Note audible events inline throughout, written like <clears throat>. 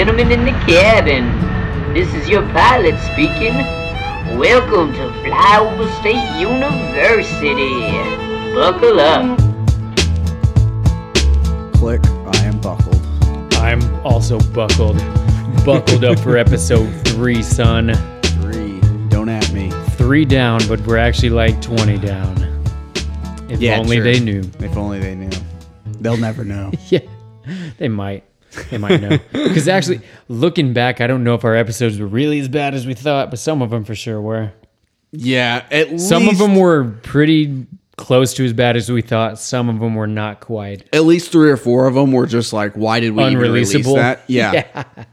gentlemen in the cabin, this is your pilot speaking. Welcome to Flyover State University. Buckle up. Click. I am buckled. I'm also buckled. Buckled up for episode three, son. Three. Don't at me. Three down, but we're actually like 20 down. If only true. they knew. If only they knew. They'll never know. <laughs> Yeah, they might. They might know. <laughs> Because actually, looking back, I don't know if our episodes were really as bad as we thought, but some of them for sure were. yeah. At least Some least, of them were pretty close to as bad as we thought. Some of them were not quite. At least three or four of them were just like, why did we even release Unreleasable. that? <laughs> Yeah. Yeah,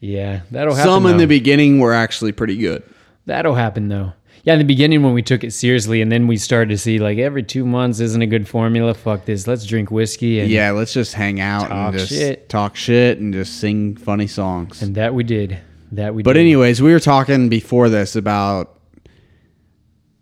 yeah that'll happen. Some in though. the beginning were actually pretty good. That'll happen though. Yeah, in the beginning when we took it seriously, and then we started to see like every two months isn't a good formula. Fuck this. Let's drink whiskey. And, Yeah, let's just hang out Talk and just shit. talk shit and just sing funny songs. and that we did. That we. But did. anyways, we were talking before this about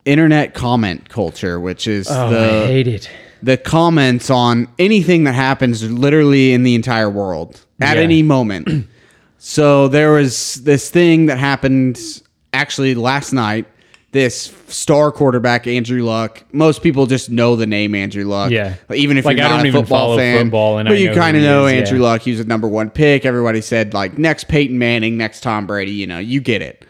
internet comment culture, which is oh, I the hate it. the comments on anything that happens literally in the entire world at Yeah. any moment. <clears throat> so there was this thing that happened actually last night. This star quarterback Andrew Luck. Most people just know the name Andrew Luck. Yeah. even if Like, you're not a football fan, football, and but I you kind of he know Andrew yeah. Luck. He was a number one pick. Everybody said like next Peyton Manning, next Tom Brady. You know, you get it.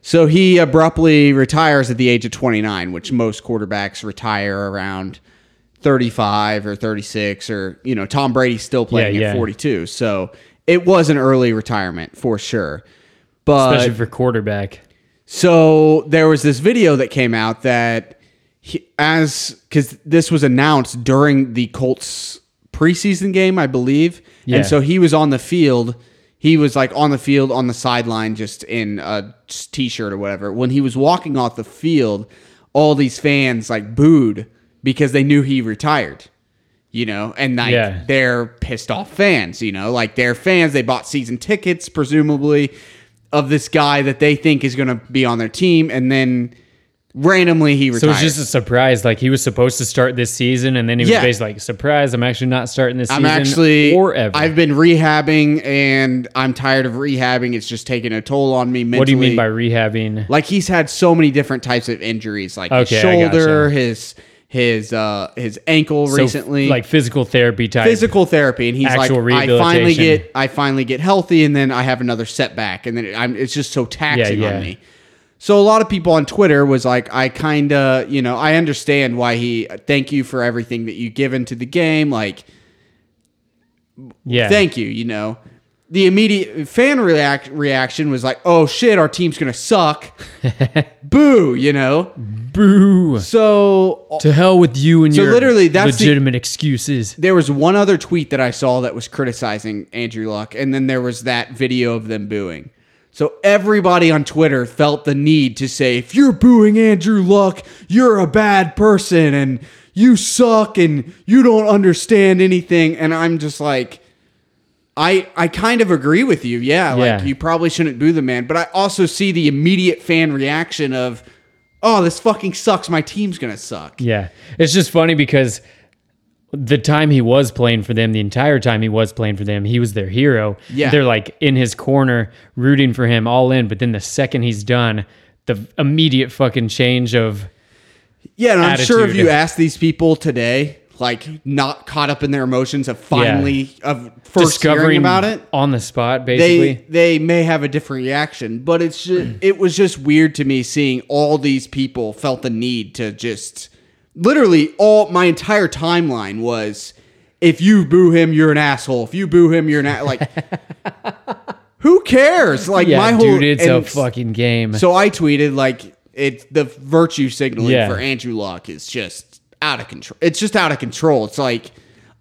So he abruptly retires at the age of 29, which most quarterbacks retire around 35 or 36 or you know Tom Brady's still playing Yeah, at 42. So it was an early retirement for sure. But Especially for quarterback. So there was this video that came out that he, as cuz this was announced during the Colts preseason game, I believe. Yeah. And so he was on the field. He was like on the field on the sideline just in a t-shirt or whatever. When he was walking off the field, all these fans like booed because they knew he retired. You know, and like Yeah. they're pissed off fans, you know, like they're fans, they bought season tickets presumably of this guy that they think is going to be on their team and then randomly he So retired. it's just a surprise. Like he was supposed to start this season, and then he was Yeah. basically like, "Surprise! I'm actually not starting this season. I'm actually or ever." I've been rehabbing and I'm tired of rehabbing. It's just taking a toll on me mentally. what do you mean by rehabbing? like he's had so many different types of injuries like his Okay, I shoulder, his his uh his ankle So, recently. like physical therapy type. physical therapy and he's like I finally get I finally get healthy and then I have another setback and then it, I'm it's just so taxing Yeah, yeah. on me. So a lot of people on Twitter was like I kind of, you know, I understand why he thank you for everything that you given to the game like Yeah. thank you, you know. The immediate fan react, reaction was like, "Oh shit, our team's to suck." <laughs> Boo, you know. Boo. So uh, To hell with you and So your literally, that's the- legitimate excuses. there was one other tweet that I saw that was criticizing Andrew Luck, and then there was that video of them booing. So everybody on Twitter felt the need to say, if you're booing Andrew Luck, you're a bad person and you suck and you don't understand anything. And I'm just like, I I kind of agree with you. Yeah, like Yeah. you probably shouldn't boo the man, but I also see the immediate fan reaction of, oh, this fucking sucks. My team's gonna suck. Yeah. It's just funny because the time he was playing for them, the entire time he was playing for them, he was their hero. Yeah. They're like in his corner, rooting for him all in. But then the second he's done, the immediate fucking change of Yeah, and I'm sure if you ask these people today, like not caught up in their emotions of finally of first hearing discovering about it, on the spot, basically. they they may have a different reaction. But it's just it was just weird to me seeing all these people felt the need to just literally all my entire timeline was if you boo him, you're an asshole. If you boo him, you're an a- like <laughs> who cares? Like yeah, my whole dude, it's a fucking game. so I tweeted like it's the virtue signaling Yeah. for Andrew Luck is just out of control. It's just out of control. It's like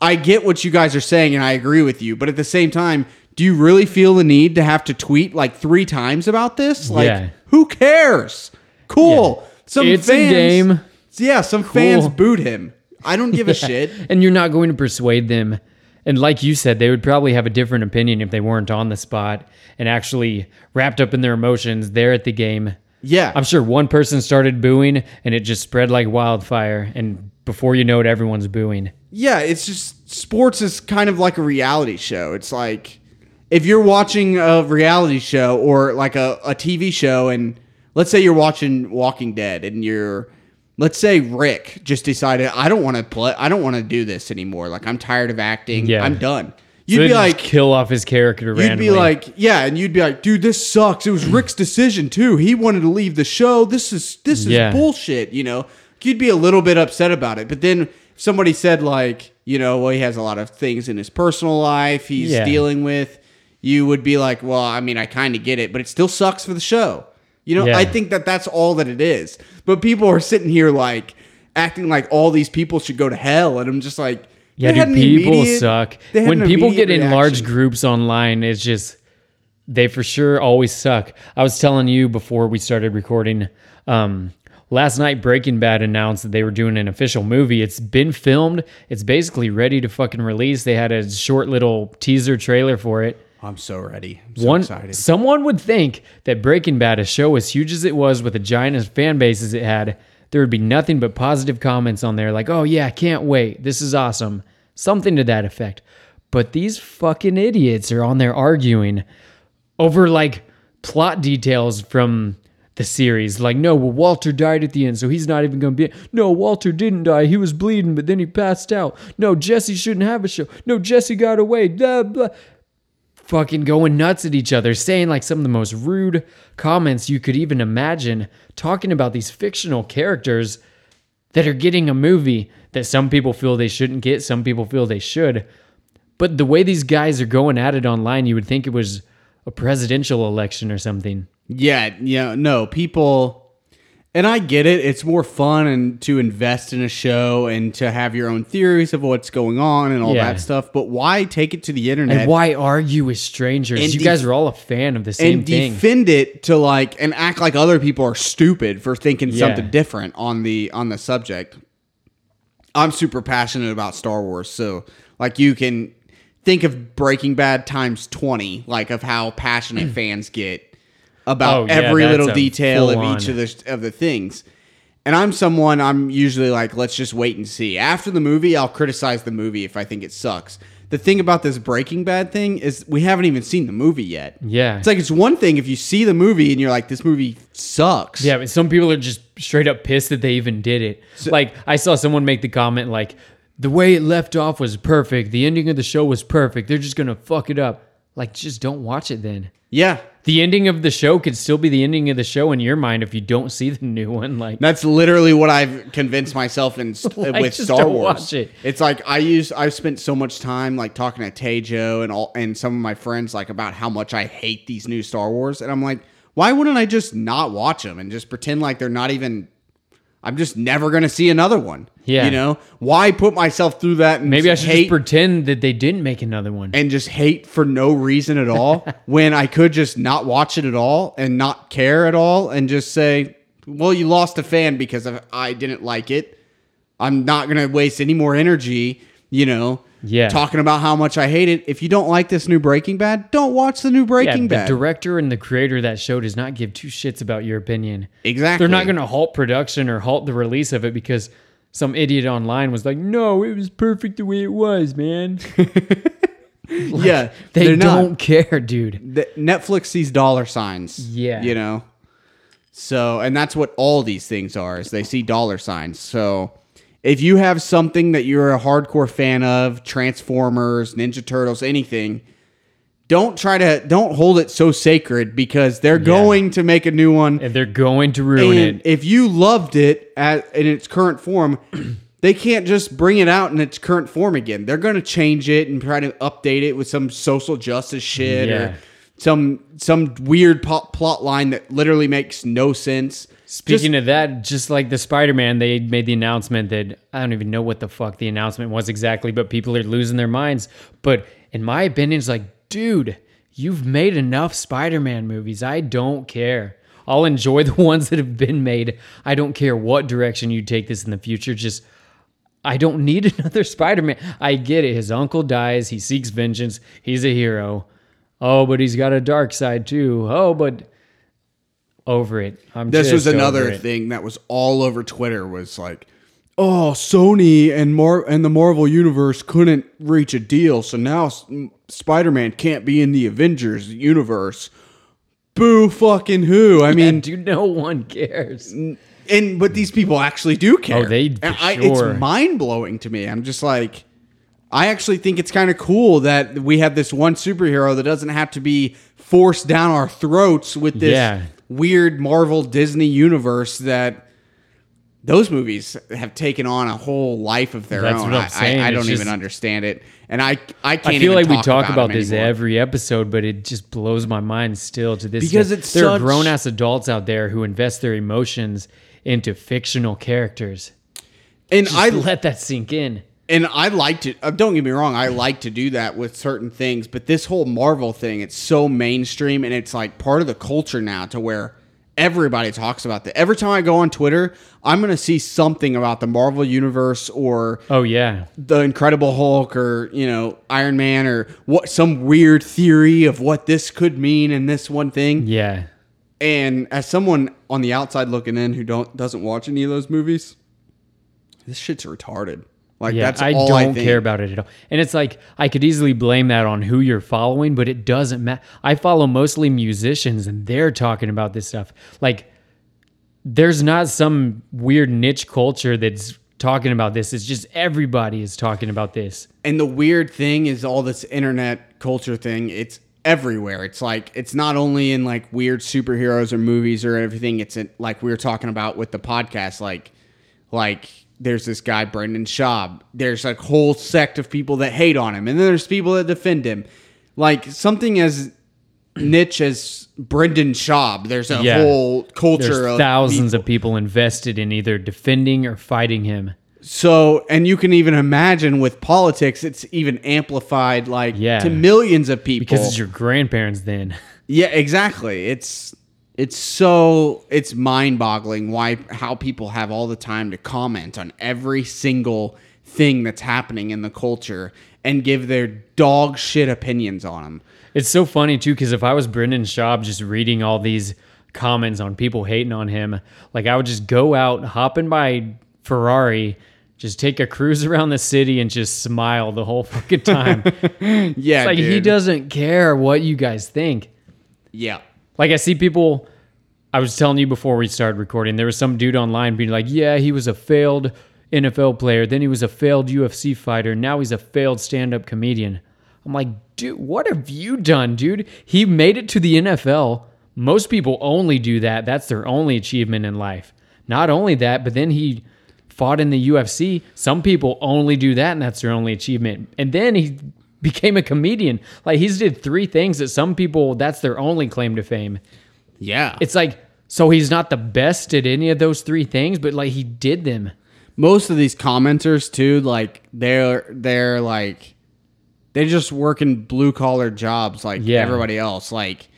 I get what you guys are saying and I agree with you, but at the same time, do you really feel the need to have to tweet like three times about this? Like Yeah. who cares? Cool. Some It's fans, game. Yeah, some fans Cool. booed him. I don't give a <laughs> shit. and you're not going to persuade them. And like you said, they would probably have a different opinion if they weren't on the spot and actually wrapped up in their emotions there at the game. Yeah. I'm sure one person started booing and it just spread like wildfire. And before you know it, everyone's booing. Yeah, it's just sports is kind of like a reality show. It's like if you're watching a reality show or like a, a TV show, and let's say you're watching Walking Dead, and you're, let's say Rick just decided, I don't want to play, I don't want to do this anymore. Like I'm tired of acting. Yeah. I'm done. You'd they be just like, kill off his character You'd randomly. be like, yeah, and you'd be like, dude, this sucks. It was Rick's decision too. He wanted to leave the show. This is this is Yeah. bullshit. You know, you'd be a little bit upset about it. But then somebody said like, you know, well, he has a lot of things in his personal life he's Yeah. dealing with. You would be like, well, I mean, I kind of get it, but it still sucks for the show. You know, Yeah. I think that that's all that it is. But people are sitting here like acting like all these people should go to hell, and I'm just like, Yeah, dude, people immediate- suck. When people get in large groups online, it's just they for sure always suck. I was telling you before we started recording. Um, last night, Breaking Bad announced that they were doing an official movie. It's been filmed. It's basically ready to fucking release. They had a short little teaser trailer for it. I'm so ready. I'm so One, excited. someone would think that Breaking Bad, a show as huge as it was with a giant fan base as it had, there would be nothing but positive comments on there, like, "Oh yeah, can't wait, this is awesome," something to that effect. But these fucking idiots are on there arguing over like plot details from the series. Like, no, well, Walter died at the end, so he's not even going to be. No, Walter didn't die. He was bleeding, but then he passed out. No, Jesse shouldn't have a show. No, Jesse got away. Blah, blah fucking going nuts at each other, saying like some of the most rude comments you could even imagine, talking about these fictional characters that are getting a movie that some people feel they shouldn't get, some people feel they should. But the way these guys are going at it online, you would think it was a presidential election or something. Yeah, yeah, no, people and I get it. It's more fun and to invest in a show and to have your own theories of what's going on and all Yeah. that stuff. But why take it to the internet And why argue with strangers? And you def- guys are all a fan of the same and thing. defend it to like and act like other people are stupid for thinking Yeah. something different on the on the subject? I'm super passionate about Star Wars, so like you can think of Breaking Bad times 20 like of how passionate <clears throat> fans get about Oh, yeah, every little detail of each of the of the things. And I'm someone I'm usually like let's just wait and see. After the movie, I'll criticize the movie if I think it sucks. The thing about this Breaking Bad thing is we haven't even seen the movie yet. Yeah. It's like it's one thing if you see the movie and you're like this movie sucks. Yeah, but some people are just straight up pissed that they even did it. like I saw someone make the comment like the way it left off was perfect. The ending of the show was perfect. They're just gonna fuck it up. Like just don't watch it then. Yeah. The ending of the show could still be the ending of the show in your mind if you don't see the new one. Like That's literally what I've convinced myself in <laughs> Like, with just Star don't Wars. watch it. It's like I use I've spent so much time like talking to Tejo and all and some of my friends like about how much I hate these new Star Wars and I'm like, why wouldn't I just not watch them and just pretend like they're not even I'm just never gonna see another one. Yeah. You know? Why put myself through that and maybe I should just pretend that they didn't make another one. and just hate for no reason at all <laughs> when I could just not watch it at all and not care at all and just say, well, you lost a fan because I didn't like it. I'm not going to waste any more energy, you know, Yeah. talking about how much I hate it. If you don't like this new Breaking Bad, don't watch the new yeah, Breaking the Bad. director and the creator of that show does not give two shits about your opinion. Exactly. They're not going to halt production or halt the release of it because some idiot online was like, "No, it was perfect the way it was, man." <laughs> <laughs> yeah, They they're not. don't care, dude. the, Netflix sees dollar signs. Yeah. You know? So, and that's what all these things are, is they see dollar signs. So, if you have something that you're a hardcore fan of, Transformers, Ninja Turtles, anything, don't try to, don't hold it so sacred because they're going to make a new one. And they're going to ruin And it. if you loved it at, in its current form, <clears throat> they can't just bring it out in its current form again. They're going to change it and try to update it with some social justice shit Yeah. or some some weird plot line that literally makes no sense. Speaking of that, just like the Spider-Man, they made the announcement that I don't even know what the fuck the announcement was exactly, but people are losing their minds. But in my opinion, it's like, dude, you've made enough Spider-Man movies. I don't care. I'll enjoy the <laughs> ones that have been made. I don't care what direction you take this in the future. Just I don't need <laughs> another Spider-Man. I get it. His uncle dies. He seeks vengeance. He's a hero. Oh, but he's got a dark side too. Oh, but over it. I'm this was another thing that was all over Twitter was like, oh, Sony and Mar- and the Marvel universe couldn't reach a deal, so now S- Spider-Man can't be in the Avengers universe. Boo fucking who? I mean, dude, no one cares. and but these people actually do care. Oh, they- And I, sure. It's mind blowing to me. I'm just like, I actually think it's kind of cool that we have this one superhero that doesn't have to be forced down our throats with this Yeah. Weird Marvel Disney universe that. Those movies have taken on a whole life of their That's own. what I'm saying. I, I don't just- even understand it, and I I can't. I feel like we talk talk about, about this anymore. every episode, but it just blows my mind still to this Because day. it's there are grown ass adults out there who invest their emotions into fictional characters. and Just I let that sink in. And I like to uh, don't get me wrong, I like to do that with certain things, but this whole Marvel thing, it's so mainstream and it's like part of the culture now to where everybody talks about that. Every time I go on Twitter, I'm going to see something about the Marvel universe or Oh yeah, the Incredible Hulk or, you know, Iron Man or what some weird theory of what this could mean in this one thing. yeah. And as someone on the outside looking in who don't doesn't watch any of those movies, this shit's retarded. Like Yeah, that's I don't I care about it at all. And it's like I could easily blame that on who you're following, but it doesn't matter. I follow mostly musicians and they're talking about this stuff. Like there's not some weird niche culture that's talking about this. It's just everybody is talking about this. And the weird thing is all this internet culture thing, it's everywhere. It's like it's not only in like weird superheroes or movies or everything. It's in, like we were talking about with the podcast like like there's this guy Brendan Schaub. There's a whole sect of people that hate on him and then there's people that defend him. Like something as niche as Brendan Schaub, there's a Yeah. whole culture There's of thousands of people invested in either defending or fighting him. So, and you can even imagine with politics, it's even amplified like Yeah. to millions of people. Because it's your grandparents then. <laughs> yeah, exactly. It's it's so it's mind-boggling why how people have all the time to comment on every single thing that's happening in the culture and give their dog shit opinions on them. It's so funny too, because if I was Brendan Schaub just reading all these comments on people hating on him, like I would just go out, hop in my Ferrari, just take a cruise <laughs> around the city and just smile the whole fucking time. <laughs> yeah. it's Yeah, like he doesn't care what you guys think. Yeah. Like I see people I was telling you before we started recording, there was some dude online being like, Yeah, he was a failed NFL player, then he was a failed UFC fighter, now he's a failed stand-up comedian. I'm like, dude, what have you done, dude? He made it to the NFL. Most people only do that. That's their only achievement in life. Not only that, but then he fought in the UFC. Some people only do that and that's their only achievement. And then he became a comedian. Like he's did three things that some people that's their only claim to fame. Yeah. It's like so he's not the best at any of those three things, but like he did them. most of these commenters too like they're they're like they just work in blue collar jobs like Yeah. everybody else like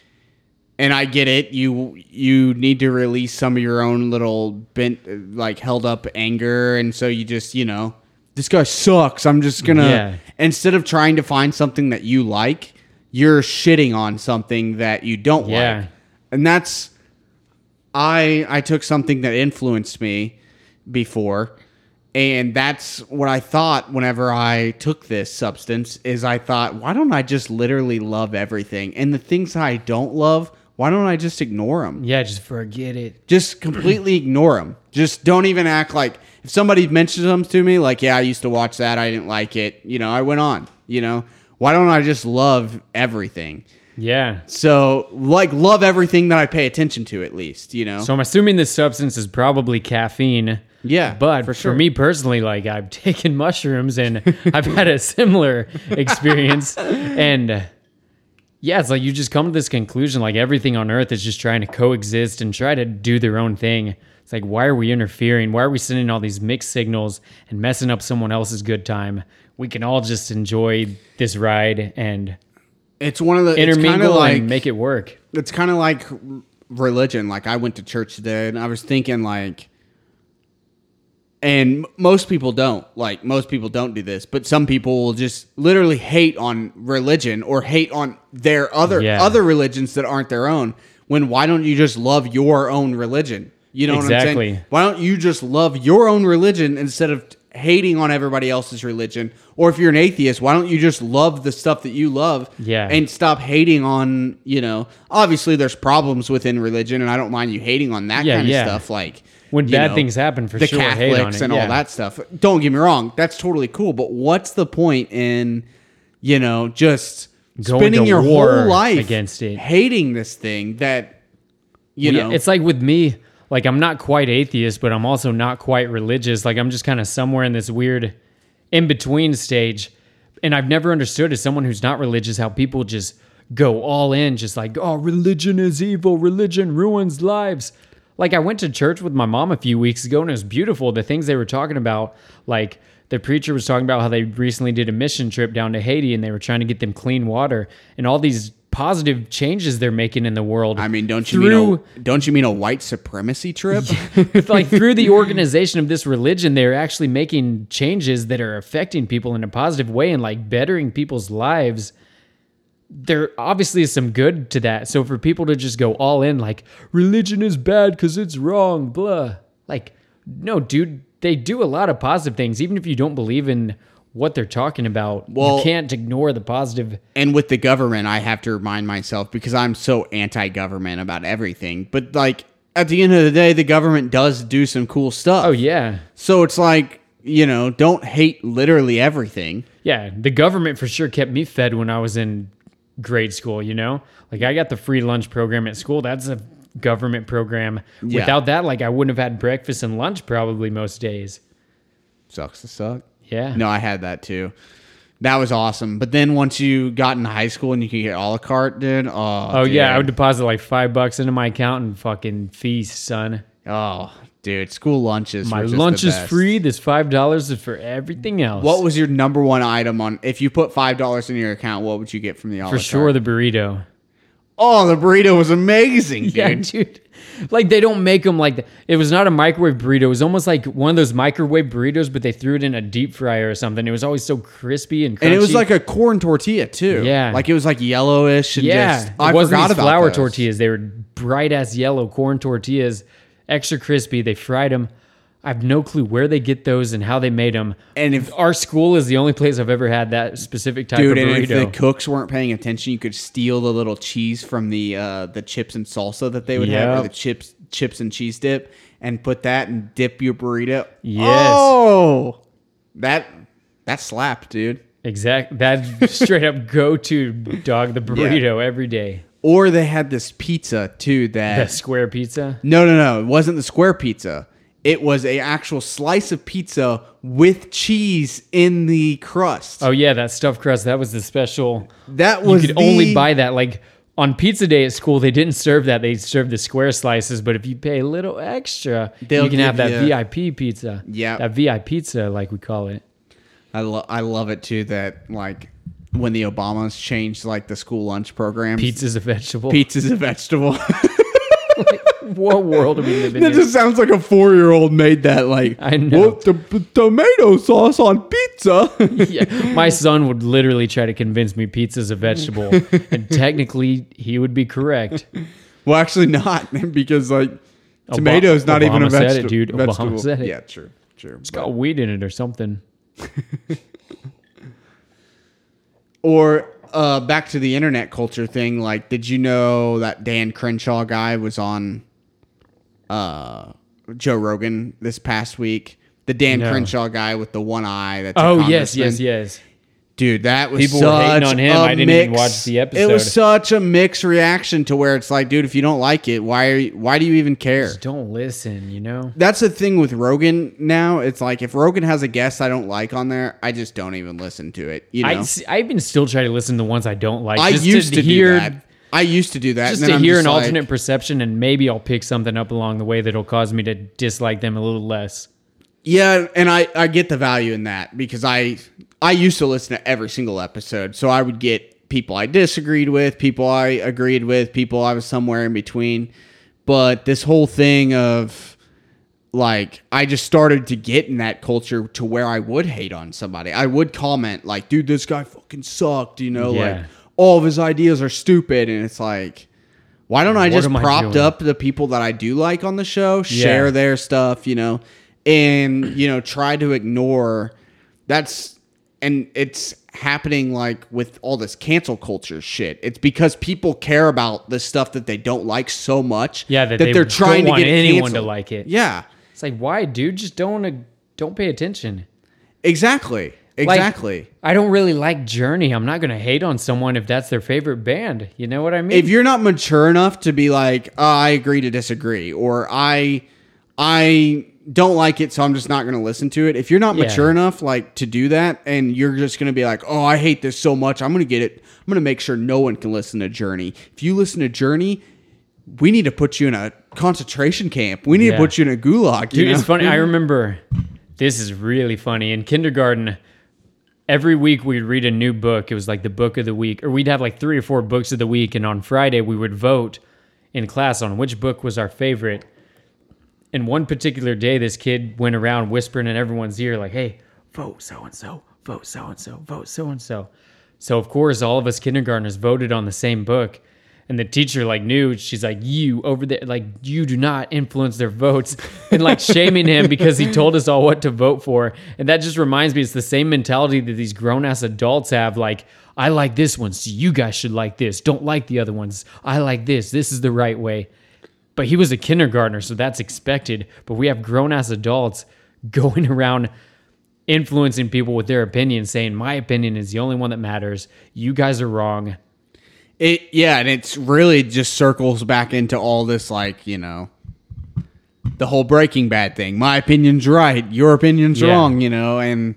and i get it you you need to release some of your own little bent like held up anger and so you just you know this guy sucks i'm just gonna Yeah. instead of trying to find something that you like you're shitting on something that you don't Yeah. like and that's I I took something that influenced me before and that's what I thought whenever I took this substance is I thought why don't I just literally love everything and the things I don't love why don't I just ignore them Yeah, just forget it. just completely ignore them just don't even act like if somebody mentions them to me like yeah I used to watch that I didn't like it you know I went on you know why don't I just love everything Yeah. so like love everything that I pay attention to at least you know So I'm assuming this substance is probably caffeine. Yeah, But for for, me personally, like I've <laughs> taken mushrooms and <laughs> I've had a similar <laughs> experience. And yeah, it's like you just come to this conclusion like everything on earth is just trying to coexist and try to do their own thing. It's like, why are we interfering? Why are we sending all these mixed signals and messing up someone else's good time? We can all just enjoy this ride and it's one of the it's kind of intermingle like and make it work. it's kind of like religion. Like I went to church today, and I was thinking like, and most people don't. Like most people don't do this, but some people will just literally hate on religion or hate on their other Yeah. other religions that aren't their own. When why don't you just love your own religion? You know what I'm Exactly. saying? Why don't you just love your own religion instead of hating on everybody else's religion? Or if you're an atheist, why don't you just love the stuff that you love? Yeah. And stop hating on, you know, obviously there's problems within religion and I don't mind you hating on that Yeah, kind of yeah. stuff like When bad know, things happen, for the sure, Catholics hate on it. and yeah. all that stuff. Don't get me wrong, that's totally cool, but what's the point in, you know, just Going spending your whole life against it. hating this thing that you Yeah, know it's like with me, like I'm not quite atheist, but I'm also not quite religious. Like I'm just kind of somewhere in this weird in between stage. And I've never understood as someone who's not religious how people just go all in, just like, oh, religion is evil, religion ruins lives. Like I went to church with my mom a few weeks ago and it was beautiful. The things they were talking about, like the preacher was talking about how they recently did a mission trip down to Haiti and they were trying to get them clean water and all these positive changes they're making in the world. I mean, don't you through mean a, don't you mean a white supremacy trip? <laughs> like through the organization of this religion, they're actually making changes that are affecting people in a positive way and like bettering people's lives. There obviously is some good to that. So for people to just go all in, like religion is bad because it's wrong, blah. Like, no, dude, they do a lot of positive things. Even if you don't believe in what they're talking about, Well- you can't ignore the positive. and with the government, I have to remind myself because I'm so anti-government about everything. But like at the end of the day, the government does do some cool stuff. Oh yeah, So it's like you know, don't hate literally everything. Yeah, the government for sure kept me fed when I was in grade school, you know? Like I got the free lunch program at school. That's a government program. Yeah. Without that, like I wouldn't have had breakfast and lunch probably most days. Sucks to suck. Yeah. No, I had that too. That was awesome. But then once you got into high school and you could get a la carte, dude. Oh, Oh yeah, I would deposit like five bucks into my account and fucking feast, son. Oh, dude, school lunches. My lunch is free. This five dollars is for everything else. What was your number one item on? If you put five dollars in your account, what would you get from the a for sure the burrito. oh, the burrito was amazing, dude. <laughs> Yeah, dude. Like they don't make them like that. It was not a microwave burrito. It was almost like one of those microwave burritos, but they threw it in a deep fryer or something. It was always so crispy and crunchy. And it was like a corn tortilla too. Yeah. like it was like yellowish. And yeah, just, it I wasn't forgot these flour those. tortillas. They were bright ass yellow corn tortillas, extra crispy. They fried them. I have no clue where they get those and how they made them. And if Our school is the only place I've ever had that specific type dude, of burrito, and if the cooks weren't paying attention, you could steal the little cheese from the uh, the chips and salsa that they would have, or the chips chips and cheese dip, and put that and dip your burrito. Yes. Oh, that that slapped, dude. exact. That <laughs> straight up go to dog the burrito every day. Or they had this pizza too The that square pizza. no no no it wasn't the square pizza. It was a actual slice of pizza with cheese in the crust. Oh yeah, that stuffed crust. That was the special. that You was could only buy that like on pizza day at school. They didn't serve that. They served the square slices. But if you pay a little extra, you can have that you- VIP pizza. Yeah. that VIP pizza, like we call it. I love I love it too that like when the Obamas changed like the school lunch programs. Pizza's a vegetable. Pizza's a vegetable. <laughs> what world are we living that in? just sounds like a four year old made that. Like I know. "Well, the, the tomato sauce on pizza. <laughs> yeah, <laughs> my son would literally try to convince me pizza's a vegetable, and <laughs> technically he would be correct. well, actually not because like tomato's not even a Obama said it, vegetable. dude. Obama vegetable. said it. Yeah, true, true. It's got weed in it or something. Or uh, back to the internet culture thing. Like, did you know that Dan Crenshaw guy was on uh, Joe Rogan this past week? The Dan No. Crenshaw guy with the one eye. That's a Oh yes, yes, yes. Dude, that was People were hating on him. I didn't even watch the episode. It was such a mixed reaction to where it's like, dude, if you don't like it, why are you, why do you even care? Just don't listen. You know. That's the thing with Rogan now. It's like if Rogan has a guest I don't like on there, I just don't even listen to it. You know, I, I, I even still try to listen to the ones I don't like. just used to, hear, do that. I used to do that. Just and then to I'm hear an like- alternate perception, and maybe I'll pick something up along the way that'll cause me to dislike them a little less. Yeah, and I I get the value in that because I I used to listen to every single episode, so I would get people I disagreed with, people I agreed with, people I was somewhere in between. But this whole thing of like I just started to get in that culture to where I would hate on somebody. I would comment like, "Dude, this guy fucking sucked," you know, Yeah. like all of his ideas are stupid and it's like Why don't I just am I propped doing? up the people that I do like on the show, share Yeah. their stuff, you know, and you know, try to ignore that's and it's happening like with all this cancel culture shit. It's because people care about the stuff that they don't like so much Yeah, that they they're trying don't want to get anyone canceled. to like it. Yeah. It's like, why, dude? Just don't uh, don't pay attention. Exactly. Like, Exactly. I don't really like Journey. I'm not gonna hate on someone if that's their favorite band. You know what I mean? if you're not mature enough to be like, oh, I agree to disagree, or I, I don't like it, so I'm just not going to listen to it. If you're not Yeah. mature enough, like to do that, and you're just going to be like, oh, I hate this so much, I'm going to get it. I'm going to make sure no one can listen to Journey. If you listen to Journey, we need to put you in a concentration camp. We need to put you in a gulag. you Dude, it's funny. I <laughs> remember this is really funny. In kindergarten, every week we'd read a new book. It was like the book of the week, or we'd have like three or four books of the week. And on Friday, we would vote in class on which book was our favorite. And one particular day, this kid went around whispering in everyone's ear, like, hey, vote so and so, vote so and so, vote so and so. So, of course, all of us kindergartners voted on the same book. And the teacher like knew she's like you over there like you do not influence their votes and like shaming him because he told us all what to vote for and that just reminds me it's the same mentality that these grown ass adults have like I like this one so you guys should like this. Don't like the other ones. I like this. This is the right way. But he was a kindergartner so that's expected but we have grown ass adults going <laughs> around influencing people with their opinion saying my opinion is the only one that matters. You guys are wrong It yeah, and it's really just circles back into all this like, you know, the whole Breaking Bad thing. My opinion's right, your opinion's Yeah. wrong, you know, and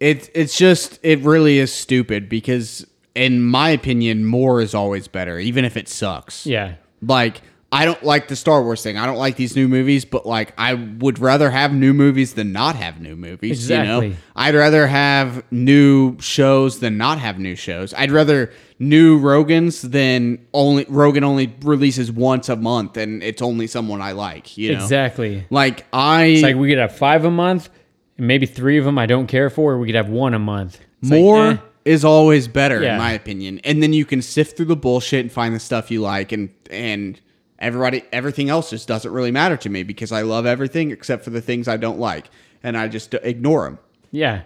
it's it's just it really is stupid because in my opinion, more is always better, even if it sucks. yeah Like I don't like the Star Wars thing. I don't like these new movies, but like I would rather have new movies than not have new movies. You Exactly. know? I'd rather have new shows than not have new shows. I'd rather new Rogans then only Rogan only releases once a month and it's only someone I like. You know? exactly Like I It's like we could have five a month, and maybe three of them I don't care for. Or we could have one a month. It's like, more eh. is always better Yeah. in my opinion and then you can sift through the bullshit and find the stuff you like and and everybody everything else just doesn't really matter to me because i love everything except for the things i don't like and i just ignore them yeah.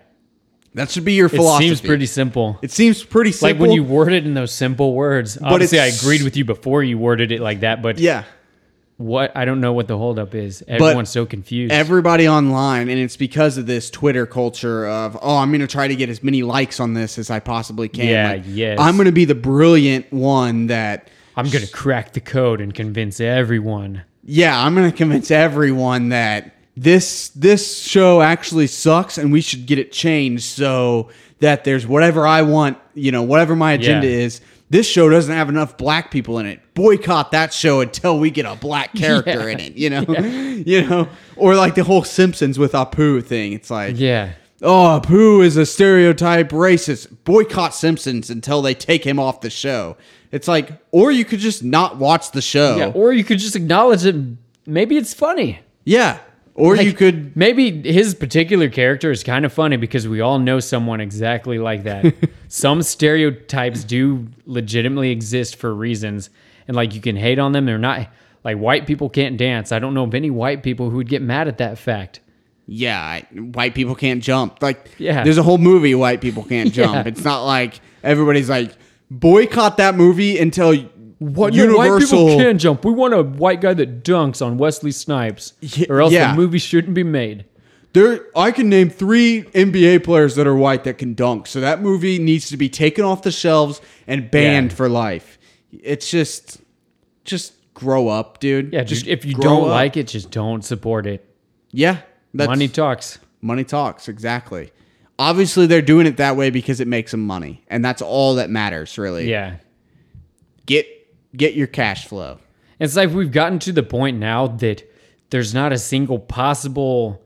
That should be your philosophy. It seems pretty simple. it seems pretty simple like when you word it in those simple words. Obviously, I agreed with you before you worded it like that, but yeah what I don't know what the holdup is. Everyone's so confused. everybody online and it's because of this twitter culture of oh i'm gonna try to get as many likes on this as i possibly can Yeah, Like, yes. i'm gonna be the brilliant one that I'm gonna crack the code and convince everyone. yeah, I'm gonna convince everyone that this this show actually sucks and we should get it changed so that there's whatever I want, you know, whatever my agenda Yeah. is. This show doesn't have enough black people in it. Boycott that show until we get a black <laughs> character Yeah. in it, you know? <laughs> you know? Or like the whole Simpsons with Apu thing. It's like Yeah. oh, Apu is a stereotype racist. Boycott Simpsons until they take him off the show. It's like, or you could just not watch the show. Yeah. Or you could just acknowledge it. Maybe it's funny. Yeah. Or you could maybe his particular character is kind of funny because we all know someone exactly like that. <laughs> Some stereotypes do legitimately exist for reasons, and like you can hate on them. They're not like white people can't dance. I don't know of any white people who would get mad at that fact. yeah, I- white people can't jump. Like Yeah. there's a whole movie white people can't <laughs> jump. Yeah. It's not like everybody's like boycott that movie until What no, Universal white people can jump. We want a white guy that dunks on Wesley Snipes, or else yeah. the movie shouldn't be made. There I can name 3 NBA players that are white that can dunk. So that movie needs to be taken off the shelves and banned Yeah. for life. It's just just grow up, dude. Yeah, just just if you don't up. like it, just don't support it. Yeah. That's Money talks. Money talks, exactly. Obviously, they're doing it that way because it makes them money, and that's all that matters, really. Yeah. Get get your cash flow. It's like we've gotten to the point now that there's not a single possible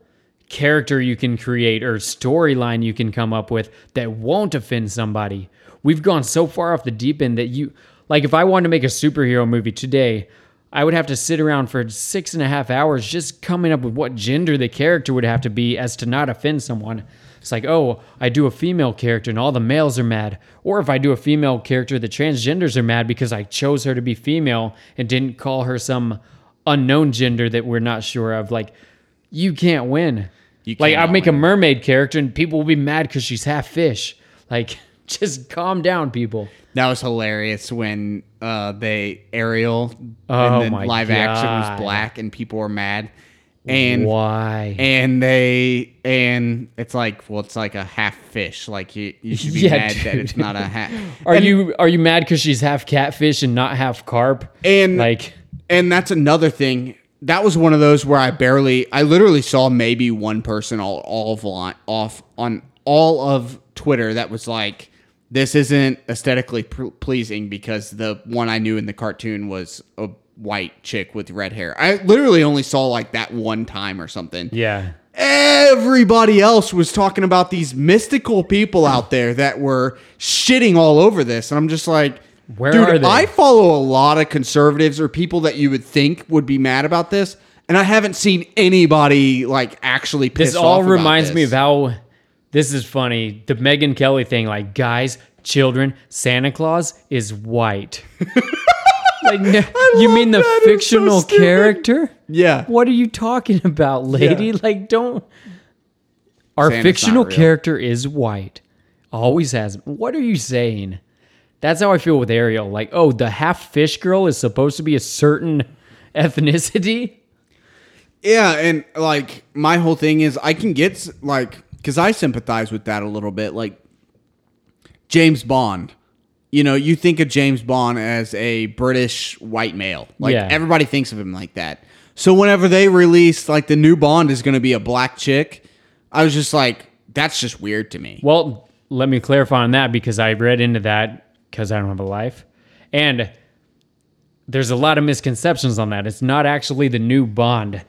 character you can create or storyline you can come up with that won't offend somebody. We've gone so far off the deep end that you, like, if I wanted to make a superhero movie today, I would have to sit around for six and a half hours just coming up with what gender the character would have to be as to not offend someone. It's like, oh, I do a female character and all the males are mad. Or if I do a female character, the transgenders are mad because I chose her to be female and didn't call her some unknown gender that we're not sure of. Like, you can't win. You like, I cannot make a mermaid character and people will be mad because she's half fish. Like, <laughs> just calm down, people. That was hilarious when uh, they Ariel Oh in the my live action was black and people were mad. And Why? and they and it's like well it's like a half fish like you, you should be <laughs> Yeah, mad that it's not a half <laughs> Are and, you are you mad because she's half catfish and not half carp? and Like, and that's another thing that was one of those where I barely I literally saw maybe one person all all of line, off on all of Twitter that was like this isn't aesthetically pr- pleasing because the one I knew in the cartoon was a white chick with red hair. I literally only saw like that one time or something. yeah. everybody else was talking about these mystical people out there that were shitting all over this and i'm just like Where dude are they? i follow a lot of conservatives or people that you would think would be mad about this and i haven't seen anybody like actually pissed This all off about reminds me of how this is funny. The Megyn Kelly thing, like guys, children, Santa Claus is white. <laughs> <laughs> like, you mean the that. It's so fictional character? yeah What are you talking about, lady? Yeah. <laughs> Like, don't. Our Santa's fictional character is white. Always has. What are you saying? That's how I feel with Ariel. Like, oh, the half fish girl is supposed to be a certain <laughs> ethnicity. Yeah, and like my whole thing is I can get like because I sympathize with that a little bit. Like James Bond, you know, you think of James Bond as a British white male. Like Yeah. everybody thinks of him like that. So whenever they released like the new Bond is going to be a black chick, I was just like, that's just weird to me. Well, let me clarify on that because I read into that because I don't have a life. And there's a lot of misconceptions on that. It's not actually the new Bond.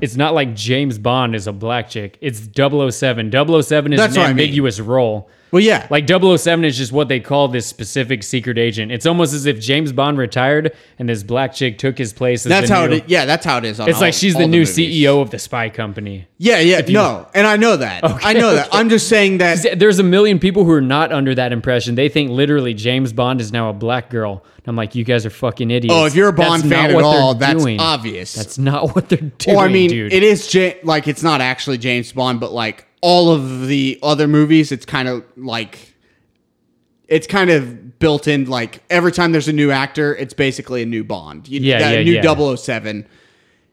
It's not like James Bond is a black chick. It's 007. 007 is That's an what I mean. ambiguous role. Well, yeah, Like 007 is just what they call this specific secret agent. It's almost as if James Bond retired and this black chick took his place as that's how new, it. Is. Yeah, that's how it is. On It's all- like she's the new movies. CEO of the spy company. Yeah, yeah, no, and I know that. <laughs> I know that. I'm just saying that. There's a million people who are not under that impression. They think literally James Bond is now a black girl. And I'm like, you guys are fucking idiots. Oh, if you're a Bond That's fan at all, that's doing. obvious. That's not <laughs> what they're doing. Well, I mean, dude. it is ja- like it's not actually James Bond, but like all of the other movies, it's kind of like it's kind of built in. Like every time there's a new actor, it's basically a new Bond. You, Yeah, that yeah, new yeah. 007.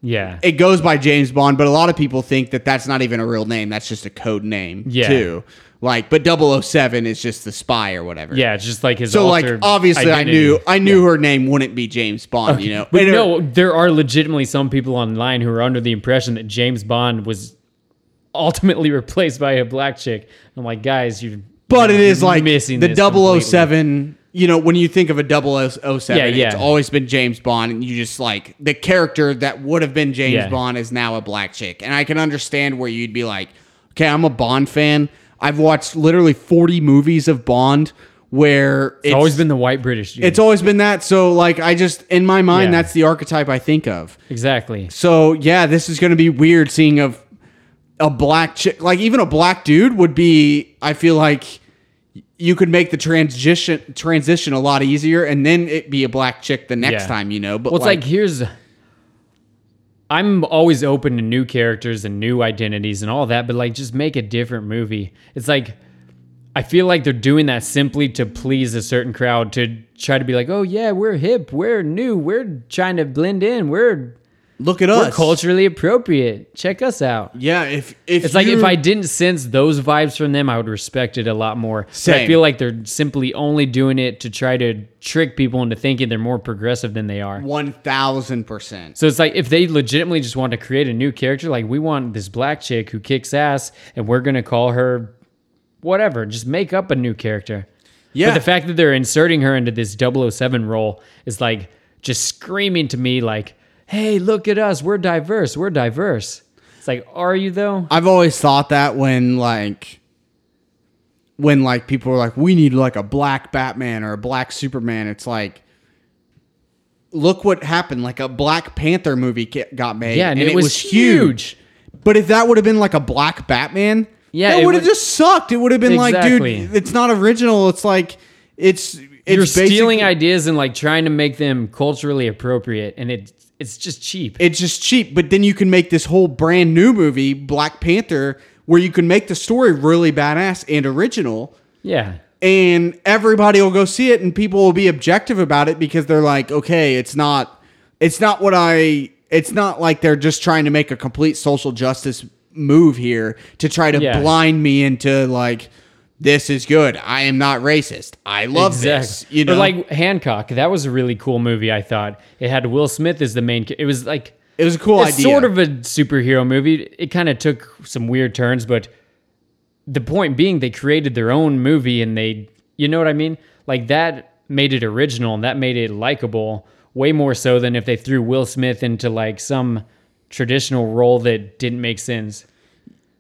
yeah. It goes by James Bond, but a lot of people think that that's not even a real name. That's just a code name Yeah. too. Like, but 007 is just the spy or whatever. yeah, it's just like his So like obviously I knew I knew her name wouldn't be James Bond, you know. But And her- no, there are legitimately some people online who are under the impression that James Bond was ultimately <laughs> replaced by a black chick. I'm like, guys, you're But it is like missing the this 007, you know, when you think of a 007, Yeah, yeah. it's always been James Bond. And you just like the character that would have been James Yeah. Bond is now a black chick. And I can understand where you'd be like, okay, I'm a Bond fan. I've watched literally 40 movies of Bond where It's always been the white British dude. It's always been that. So, like, I just, in my mind, Yeah. that's the archetype I think of. exactly. So yeah, this is going to be weird seeing of a black chick. Like even a black dude would be. I feel like you could make the transition transition a lot easier, and then it be a black chick the next Yeah. time. You know, but Well, it's like, here's. I'm always open to new characters and new identities and all that, but like just make a different movie. It's like I feel like they're doing that simply to please a certain crowd to try to be like, oh yeah, we're hip, we're new, we're trying to blend in, we're look at we're us. culturally appropriate. Check us out. Yeah, if if It's like if I didn't sense those vibes from them, I would respect it a lot more. But I Same. feel like they're simply only doing it to try to trick people into thinking they're more progressive than they are. one thousand percent. So it's like if they legitimately just want to create a new character, like we want this black chick who kicks ass, and we're gonna call her whatever. Just make up a new character. Yeah, But the fact that they're inserting her into this 007 role is like just screaming to me, like, "Hey, look at us. We're diverse. We're diverse." It's like, are you though? I've always thought that when like when like people are like we need like a black Batman or a black Superman it's like look what happened like a Black Panther movie got made Yeah, and, it, was, huge. but if that would have been like a black Batman Yeah, that it would have just sucked. It would have been like, dude, it's not original. It's like it's it's You're stealing ideas and like trying to make them culturally appropriate, and it it's just cheap. It's just cheap, but then you can make this whole brand new movie, Black Panther, where you can make the story really badass and original. yeah, and everybody will go see it and people will be objective about it because they're like okay it's not it's not what i it's not like they're just trying to make a complete social justice move here to try to Yeah. blind me into like this is good i am not racist i love this you know Or like Hancock, that was a really cool movie. I thought it had Will Smith as the main. It was like it was a cool idea sort of a superhero movie. It kind of took some weird turns, but the point being, they created their own movie, and they, you know what I mean? Like that made it original, and that made it likable way more so than if they threw Will Smith into like some traditional role that didn't make sense.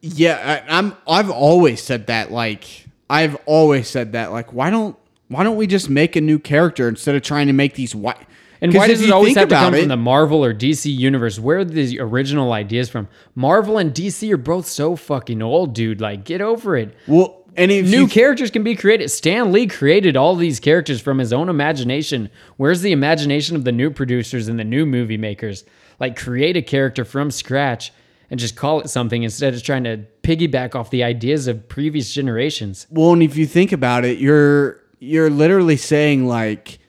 Yeah, I, I'm. I've always said that. Like, I've always said that. Like, why don't why don't we just make a new character instead of trying to make these white? And why does it always have to come it- from the Marvel or DC universe? Where are the original ideas from? Marvel and DC are both so fucking old, dude. Like, get over it. Well, and if New you, characters can be created. Stan Lee created all these characters from his own imagination. Where's the imagination of the new producers and the new movie makers? Like, create a character from scratch and just call it something instead of trying to piggyback off the ideas of previous generations. well, and if you think about it, you're you're literally saying like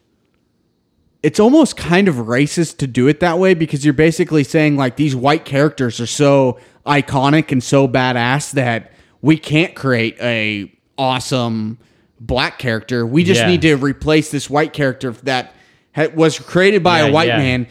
it's almost kind of racist to do it that way because you're basically saying like these white characters are so iconic and so badass that we can't create a awesome black character. We just Yeah. need to replace this white character that ha- was created by Yeah, a white yeah. man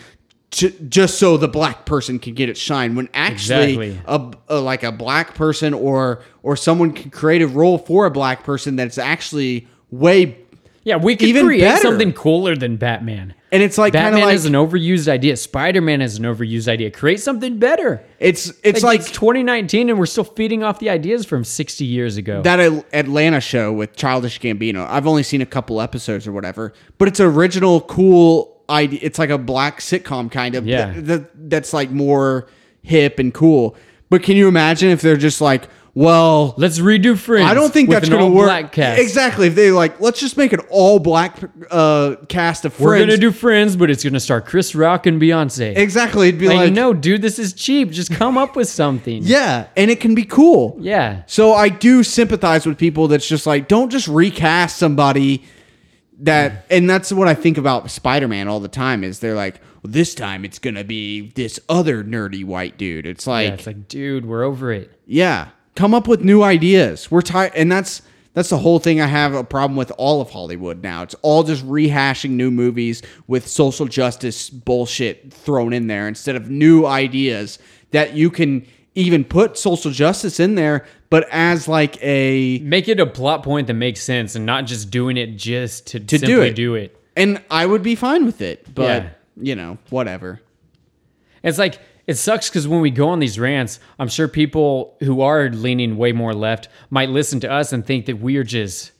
just so the black person can get its shine when actually Exactly. a, a like a black person or or someone can create a role for a black person that's actually way Yeah, we could Even create better. something cooler than Batman. and it's like Batman like is an overused idea. Spider Man is an overused idea. Create something better. it's it's like, it's 2019 and we're still feeding off the ideas from 60 years ago. that Atlanta show with Childish Gambino. I've only seen a couple episodes or whatever, but it's original, cool idea. It's like a black sitcom kind of. Yeah. th- th- that's like more hip and cool. But can you imagine if they're just like, well, Let's redo Friends. I don't think with that's going to work. Exactly. If they like, let's just make an all black uh, cast of friends. We're gonna do Friends, but it's gonna star Chris Rock and Beyonce. exactly. It'd be like, like, no, dude, this is cheap. Just come up with something. <laughs> yeah, and it can be cool. Yeah. So I do sympathize with people that's just like, don't just recast somebody that, and that's what I think about Spider Man all the time. Is they're like, well, this time it's gonna be this other nerdy white dude. It's like, Yeah, it's like, dude, we're over it. yeah, come up with new ideas. We're tired, and that's that's the whole thing. I have a problem with all of Hollywood now. It's all just rehashing new movies with social justice bullshit thrown in there instead of new ideas that you can even put social justice in there, but as like a Make it a plot point that makes sense and not just doing it just to, to simply do it. do it. and I would be fine with it. But Yeah. you know, whatever. It's like it sucks because when we go on these rants, I'm sure people who are leaning way more left might listen to us and think that we are just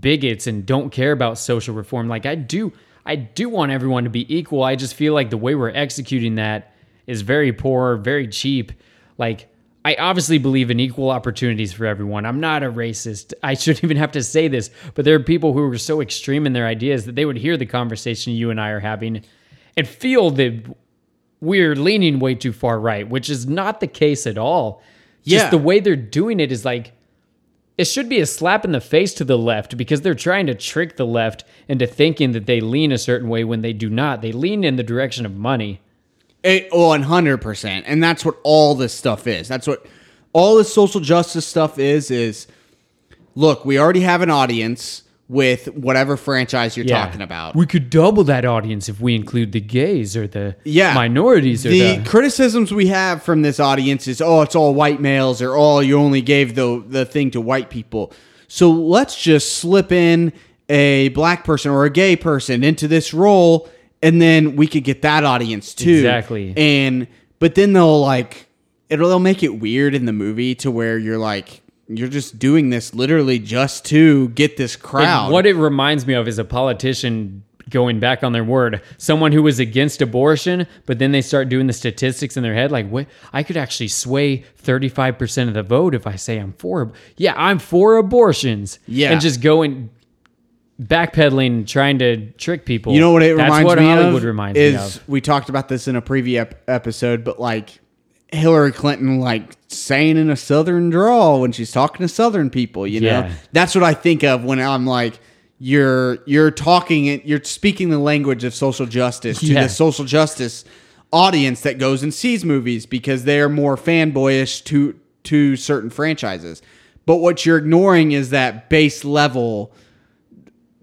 bigots and don't care about social reform. Like I do, I do want everyone to be equal. I just feel like the way we're executing that is very poor, very cheap. Like I obviously believe in equal opportunities for everyone. I'm not a racist. <laughs> I shouldn't even have to say this, but there are people who are so extreme in their ideas that they would hear the conversation you and I are having and feel that we're leaning way too far right, which is not the case at all. Just Yeah. the way they're doing it is like it should be a slap in the face to the left because they're trying to trick the left into thinking that they lean a certain way when they do not. They lean in the direction of money. It, oh, one hundred percent, and that's what all this stuff is. That's what all this social justice stuff is. Is look, we already have an audience with whatever franchise you're talking about. We could double that audience if we include the gays or the yeah, minorities or the, the, criticisms we have from this audience is, oh, it's all white males, or oh, you only gave the the thing to white people. So let's just slip in a black person or a gay person into this role, and then we could get that audience too. Exactly. And but then they'll like it'll they'll make it weird in the movie to where you're like you're just doing this literally just to get this crowd. And what it reminds me of is a politician going back on their word. Someone who was against abortion, but then they start doing the statistics in their head like, "What? I could actually sway 35% of the vote if I say I'm for Yeah, I'm for abortions." Yeah. And just going backpedaling trying to trick people. You know what it That's reminds what me Hollywood of reminds is me of. we talked about this in a previous ep- episode, but like Hillary Clinton, like saying in a Southern drawl when she's talking to Southern people. You know, Yeah. that's what I think of when I'm like. You're you're talking it. You're speaking the language of social justice to Yeah. the social justice audience that goes and sees movies because they're more fanboyish to to certain franchises. But what you're ignoring is that base level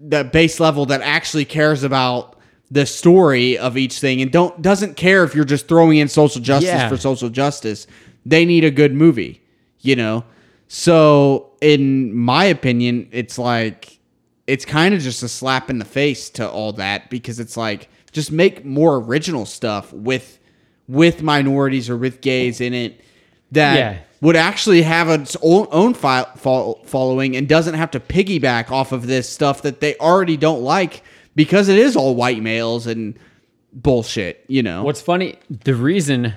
that base level that actually cares about the story of each thing and don't doesn't care if you're just throwing in social justice Yeah. for social justice. They need a good movie, you know. So, in my opinion, it's like it's kind of just a slap in the face to all that because it's like just make more original stuff with with minorities or with gays in it that Yeah. Would actually have its own, own fi- fol- following and doesn't have to piggyback off of this stuff that they already don't like because it is all white males and bullshit, you know. What's funny, the reason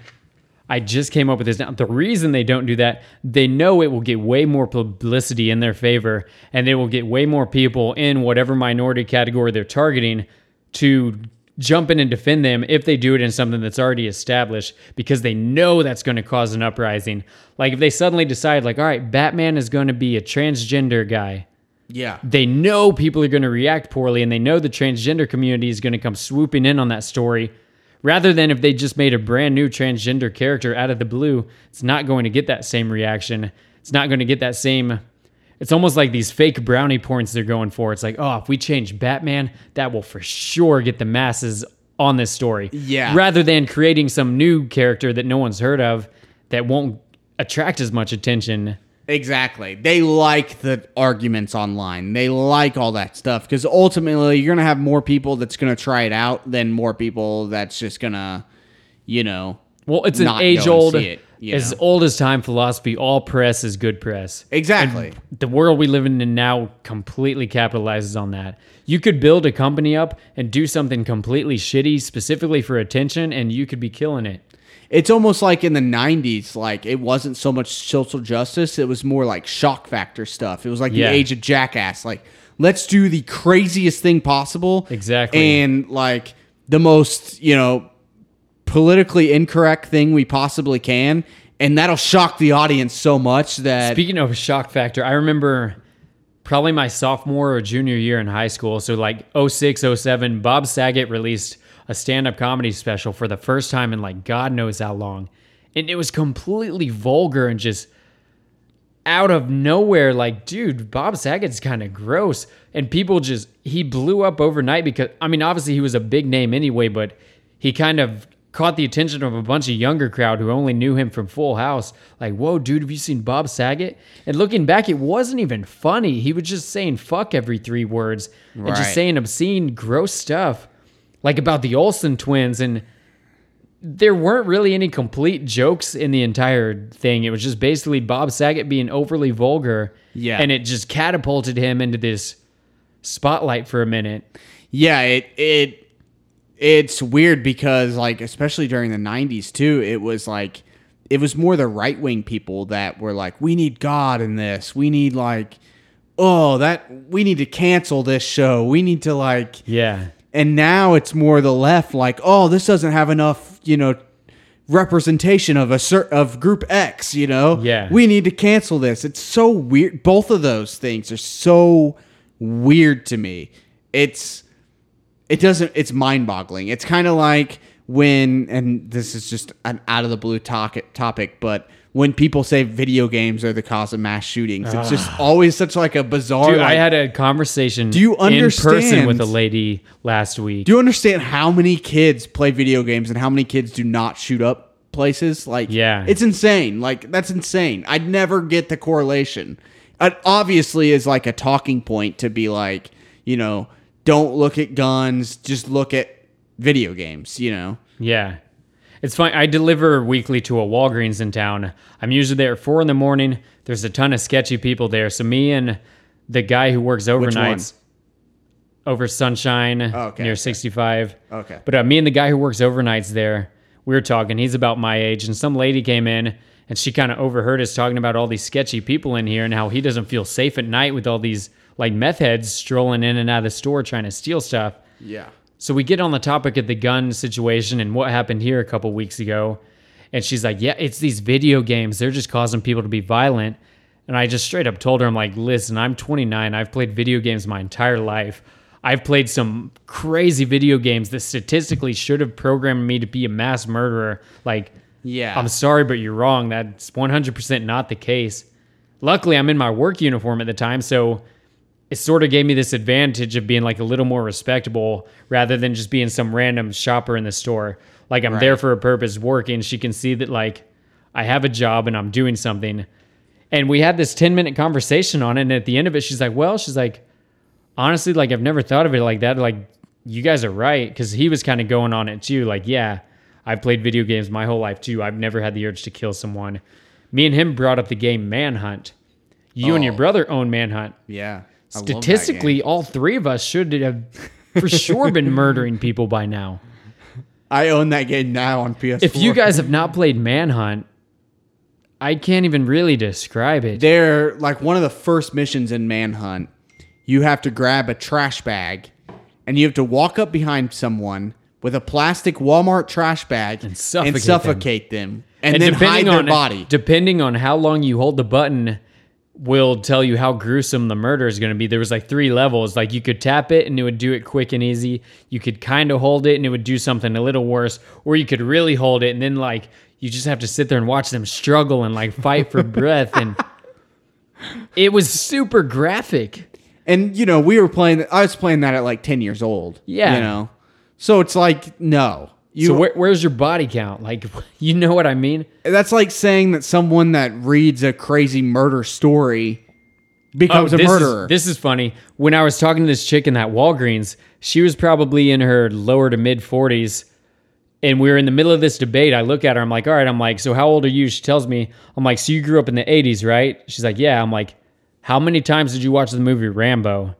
I just came up with this now, the reason they don't do that, they know it will get way more publicity in their favor and they will get way more people in whatever minority category they're targeting to jump in and defend them if they do it in something that's already established because they know that's going to cause an uprising. Like if they suddenly decide like, all right, Batman is going to be a transgender guy yeah. they know people are going to react poorly and they know the transgender community is going to come swooping in on that story rather than if they just made a brand new transgender character out of the blue it's not going to get that same reaction it's not going to get that same it's almost like these fake brownie points they're going for it's like oh if we change batman that will for sure get the masses on this story Yeah. rather than creating some new character that no one's heard of that won't attract as much attention Exactly. They like the arguments online. They like all that stuff because ultimately you're going to have more people that's going to try it out than more people that's just going to, you know. Well, it's an age old. it, you as know? old as time philosophy. All press is good press. Exactly. The world we live in now completely capitalizes on that. You could build a company up and do something completely shitty specifically for attention, and you could be killing it. It's almost like in the 90s, like it wasn't so much social justice, it was more like shock factor stuff. It was like Yeah. the age of jackass. Like, let's do the craziest thing possible. Exactly. And like the most, you know, politically incorrect thing we possibly can. And that'll shock the audience so much that. Speaking of shock factor, I remember probably my sophomore or junior year in high school. So like 06, 07, Bob Saget released a stand-up comedy special for the first time in like God knows how long. And it was completely vulgar and just out of nowhere like dude bob saget's kind of gross and people just he blew up overnight because i mean obviously he was a big name anyway but he kind of caught the attention of a bunch of younger crowd who only knew him from full house like whoa dude have you seen bob saget and looking back it wasn't even funny he was just saying fuck every three words and Right. just saying obscene gross stuff like about the olsen twins and there weren't really any complete jokes in the entire thing. It was just basically Bob Saget being overly vulgar. Yeah. And it just catapulted him into this spotlight for a minute. Yeah, it it it's weird because like especially during the 90s too, it was like it was more the right-wing people that were like we need God in this. We need like oh, that we need to cancel this show. We need to like Yeah. and now it's more the left like oh, this doesn't have enough, you know, representation of a cer- of group X, you know? Yeah. We need to cancel this. It's so weird. Both of those things are so weird to me. It's it doesn't it's mind-boggling. It's kind of like when and this is just an out of the blue topic topic, but when people say video games are the cause of mass shootings, it's just ah. always such like a bizarre Dude, I like- had a conversation Do you in person understand- with a lady last week. Do you understand how many kids play video games and how many kids do not shoot up places? Like, Yeah. it's insane. Like, that's insane. I'd never get the correlation. It obviously is like a talking point to be like, you know, don't look at guns, just look at video games, you know? Yeah. It's fine. I deliver weekly to a Walgreens in town. I'm usually there at four in the morning. There's a ton of sketchy people there. So me and the guy who works overnights, over Sunshine Okay, near okay. 65. Okay. But uh, me and the guy who works overnights there, we were talking. He's about my age, and some lady came in and she kind of overheard us talking about all these sketchy people in here and how he doesn't feel safe at night with all these like meth heads strolling in and out of the store trying to steal stuff. Yeah. So we get on the topic of the gun situation and what happened here a couple weeks ago. And she's like, Yeah, it's these video games. They're just causing people to be violent. And I just straight up told her, I'm like, Listen, I'm 29. I've played video games my entire life. I've played some crazy video games that statistically should have programmed me to be a mass murderer. Like, Yeah. I'm sorry, but you're wrong. That's 100% not the case. Luckily, I'm in my work uniform at the time, so it sort of gave me this advantage of being like a little more respectable rather than just being some random shopper in the store. Like I'm there for a purpose, working. She can see that like I have a job and I'm doing something. And we had this 10 minute conversation on it. And at the end of it, she's like, Well, she's like, honestly, like I've never thought of it like that. Like, you guys are right. Cause he was kind of going on it too. Like, yeah, I've played video games my whole life too. I've never had the urge to kill someone. Me and him brought up the game Manhunt. You and your Oh. brother own Manhunt. yeah. I love that Statistically, all three of us should have for sure been <laughs> murdering people by now. I own that game now on PS4. If you guys have not played Manhunt, I can't even really describe it. they're like one of the first missions in Manhunt, you have to grab a trash bag and you have to walk up behind someone with a plastic Walmart trash bag and suffocate them. suffocate them. And, then hide their on body. depending on how long you hold the button, will tell you how gruesome the murder is going to be. There was like three levels. Like you could tap it and it would do it quick and easy. You could kind of hold it and it would do something a little worse, or you could really hold it and then like you just have to sit there and watch them struggle and like fight for breath and. <laughs> It was super graphic. And you know, we were playing. I was playing that at like ten years old. Yeah. you know, so it's like no. You, So where, where's your body count? Like, <laughs> you know what I mean? that's like saying that someone that reads a crazy murder story becomes oh, a Oh, this murderer. Is, this is funny. When I was talking to this chick in that Walgreens, she was probably in her lower to mid 40s. And we were in the middle of this debate. I look at her. I'm like, all right. I'm like, so how old are you? She tells me, I'm like, so you grew up in the 80s, right? She's like, yeah. I'm like, how many times did you watch the movie Rambo?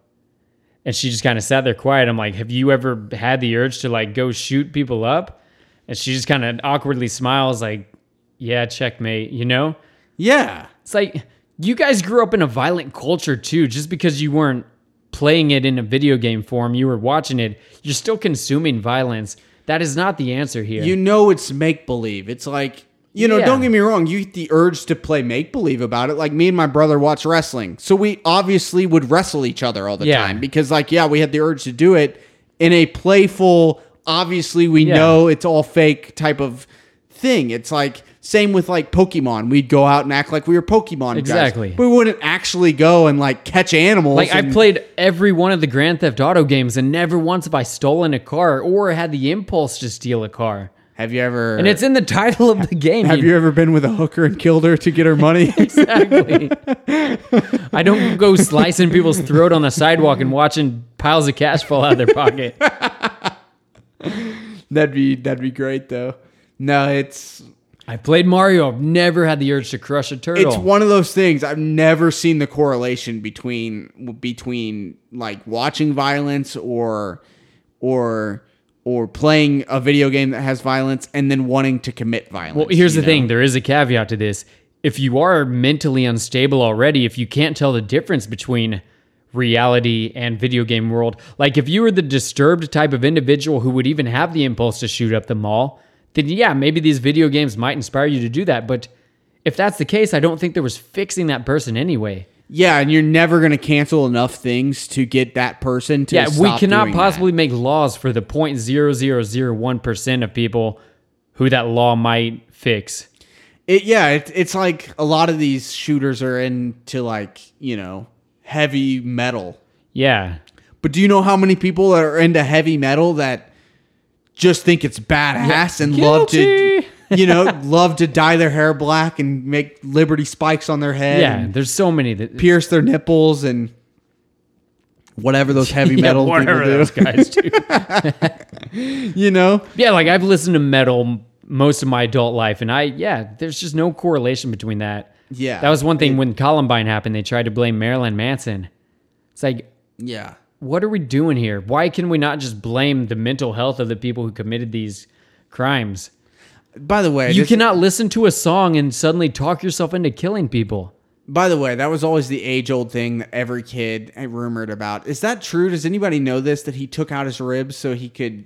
And she just kind of sat there quiet. I'm like, have you ever had the urge to like go shoot people up? And she just kind of awkwardly smiles, like, yeah, checkmate, you know? yeah, It's like you guys grew up in a violent culture too. Just because you weren't playing it in a video game form, you were watching it, you're still consuming violence. That is not the answer here. you know it's make believe. It's like you know, Yeah. don't get me wrong. You get the urge to play make believe about it. Like me and my brother watch wrestling, so we obviously would wrestle each other all the Yeah. time because, like, yeah, we had the urge to do it in a playful. Obviously, we Yeah. know it's all fake type of thing. It's like same with like Pokemon. We'd go out and act like we were Pokemon. guys. Exactly. We wouldn't actually go and like catch animals. like I and- played every one of the Grand Theft Auto games and never once have I stolen a car or had the impulse to steal a car. Have you ever? And it's in the title of the game. Have you ever been with a hooker and killed her to get her money? <laughs> exactly. I don't go slicing people's throat on the sidewalk and watching piles of cash fall out of their pocket. that'd be that'd be great though. No, it's I played Mario. I've never had the urge to crush a turtle. it's one of those things I've never seen the correlation between between like watching violence or or or playing a video game that has violence and then wanting to commit violence. Well, here's the know? thing there is a caveat to this. If you are mentally unstable already, if you can't tell the difference between reality and video game world, like if you were the disturbed type of individual who would even have the impulse to shoot up the mall, then yeah, maybe these video games might inspire you to do that. But if that's the case, I don't think there was fixing that person anyway. Yeah, and you're never going to cancel enough things to get that person to Yeah, we cannot possibly make laws for the 0.0001% of people who that law might fix. It, yeah, it, it's like a lot of these shooters are into like you know heavy metal. Yeah. But do you know how many people that are into heavy metal that just think it's badass and love to, Guilty. You know, love to dye their hair black and make Liberty spikes on their head, Yeah, there's so many that pierce their nipples and whatever those <laughs> heavy Yeah, metal whatever people those do. guys do. <laughs> you know, yeah, like I've listened to metal most of my adult life, and I yeah, there's just no correlation between that. Yeah, that was one thing when Columbine happened. They tried to blame Marilyn Manson. It's like, yeah. what are we doing here? Why can we not just blame the mental health of the people who committed these crimes? By the way, You this- cannot listen to a song and suddenly talk yourself into killing people. By the way, that was always the age old thing that every kid rumored about. Is that true? Does anybody know this? That he took out his ribs so he could.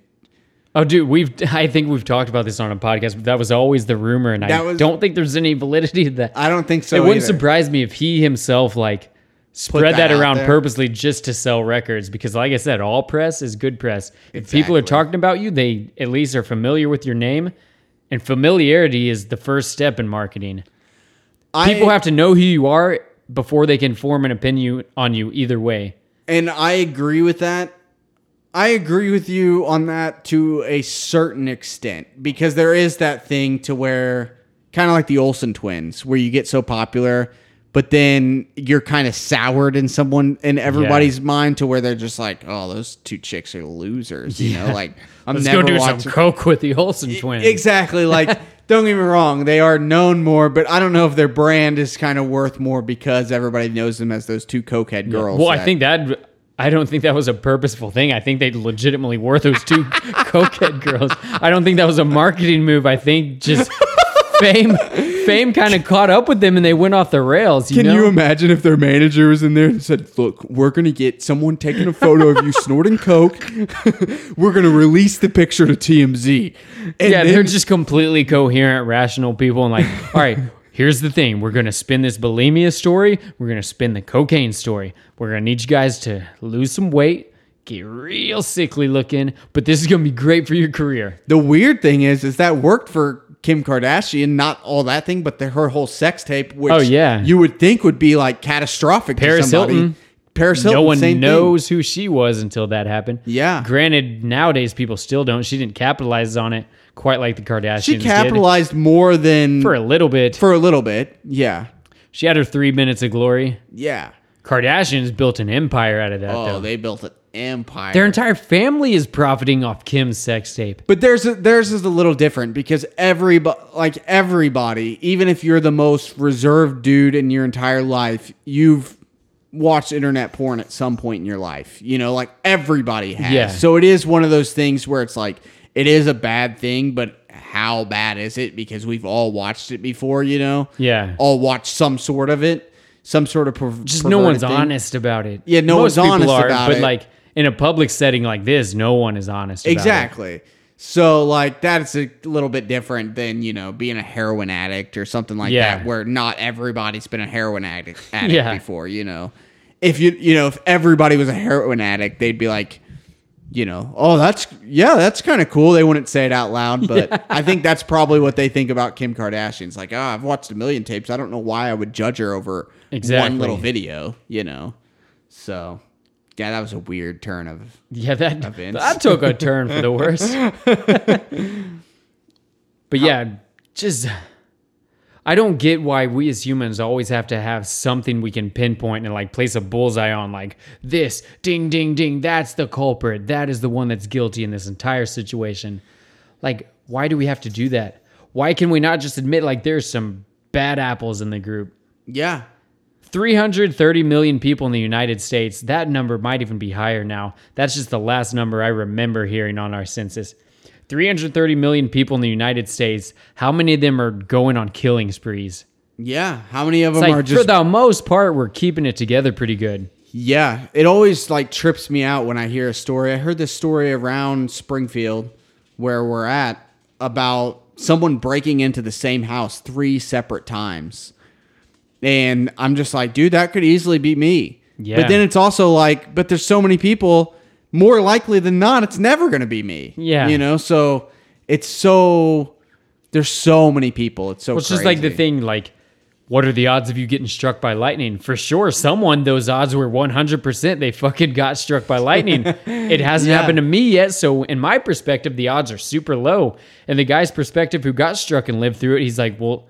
Oh, dude, we've I think we've talked about this on a podcast, but that was always the rumor, and That I was- don't think there's any validity to that. I don't think so. it wouldn't either. surprise me if he himself like spread that that, around there. purposely just to sell records because like i said all press is good press if people are talking about you they at least are familiar with your name and familiarity is the first step in marketing I, people have to know who you are before they can form an opinion on you either way and I agree with that. I agree with you on that to a certain extent because there is that thing to where kind of like the Olsen twins where you get so popular but then you're kind of soured in someone in everybody's mind to where they're just like, "Oh, those two chicks are losers," you know, like I'm let's never go do watching some coke with the olsen twins Exactly. Like, <laughs> don't get me wrong, they are known more, but I don't know if their brand is kind of worth more because everybody knows them as those two cokehead girls. well i think that I don't think that was a purposeful thing. I think they legitimately were those two <laughs> cokehead girls. I don't think that was a marketing move. I think just <laughs> fame, fame kind of caught up with them and they went off the rails. You Can know? you imagine if their manager was in there and said, "Look, we're going to get someone taking a photo of you snorting coke. <laughs> we're going to release the picture to TMZ." And yeah, then- they're just completely coherent, rational people, and like, all right, here's the thing: we're gonna spin this bulimia story, we're gonna spin the cocaine story. We're gonna need you guys to lose some weight, get real sickly looking, but this is gonna be great for your career. The weird thing is, is that worked for Kim Kardashian, not all that thing, but the, her whole sex tape, which Oh, yeah. you would think would be like catastrophic Paris to somebody. Hilton. Paris Hilton, no one same thing. knows who she was until that happened. Yeah. Granted, nowadays people still don't. She didn't capitalize on it quite like the Kardashians She did. capitalized more than for a little bit. for a little bit. Yeah, she had her three minutes of glory. yeah. Kardashians built an empire out of that. Oh, though. they built an empire. Their entire family is profiting off Kim's sex tape. but there's a, theirs is a little different because everybody, like everybody, even if you're the most reserved dude in your entire life, you've watched internet porn at some point in your life. You know, like everybody has. Yeah. So it is one of those things where it's like it is a bad thing, but how bad is it? Because we've all watched it before. You know. Yeah. All watched some sort of it. Some sort of per- Just no one's thing. honest about it. Yeah, no Most one's people honest are, about but it. like in a public setting like this, no one is honest. About it. Exactly. So like that's a little bit different than you know being a heroin addict or something like Yeah. that, where not everybody's been a heroin addict, <laughs> addict Yeah. before. You know, if you you know if everybody was a heroin addict, they'd be like, you know, oh that's yeah, that's kind of cool. They wouldn't say it out loud, but <laughs> I think that's probably what they think about Kim Kardashian. It's like, oh, I've watched a million tapes. I don't know why I would judge her over Exactly. one little video. You know, so yeah, that was a weird turn of Yeah, that Events. that took a turn for the worse. <laughs> but yeah, just I don't get why we as humans always have to have something we can pinpoint and like place a bullseye on like this ding ding ding that's the culprit. That is the one that's guilty in this entire situation. Like why do we have to do that? Why can we not just admit like there's some bad apples in the group? yeah. 330 million people in the United States. That number might even be higher now. That's just the last number I remember hearing on our census. 330 million people in the United States. How many of them are going on killing sprees? Yeah, how many of them like are just for the most part, we're keeping it together pretty good. Yeah, it always like trips me out when I hear a story. I heard this story around Springfield where we're at about someone breaking into the same house three separate times. And I'm just like, dude, that could easily be me. Yeah. But then it's also like, but there's so many people, more likely than not, it's never going to be me. Yeah. You know, so it's so, there's so many people. It's so Well, it's just like the thing, like, what are the odds of you getting struck by lightning? For sure, someone, those odds were 100% they fucking got struck by lightning. <laughs> it hasn't Yeah. happened to me yet. So, in my perspective, the odds are super low. And the guy's perspective who got struck and lived through it, he's like, well,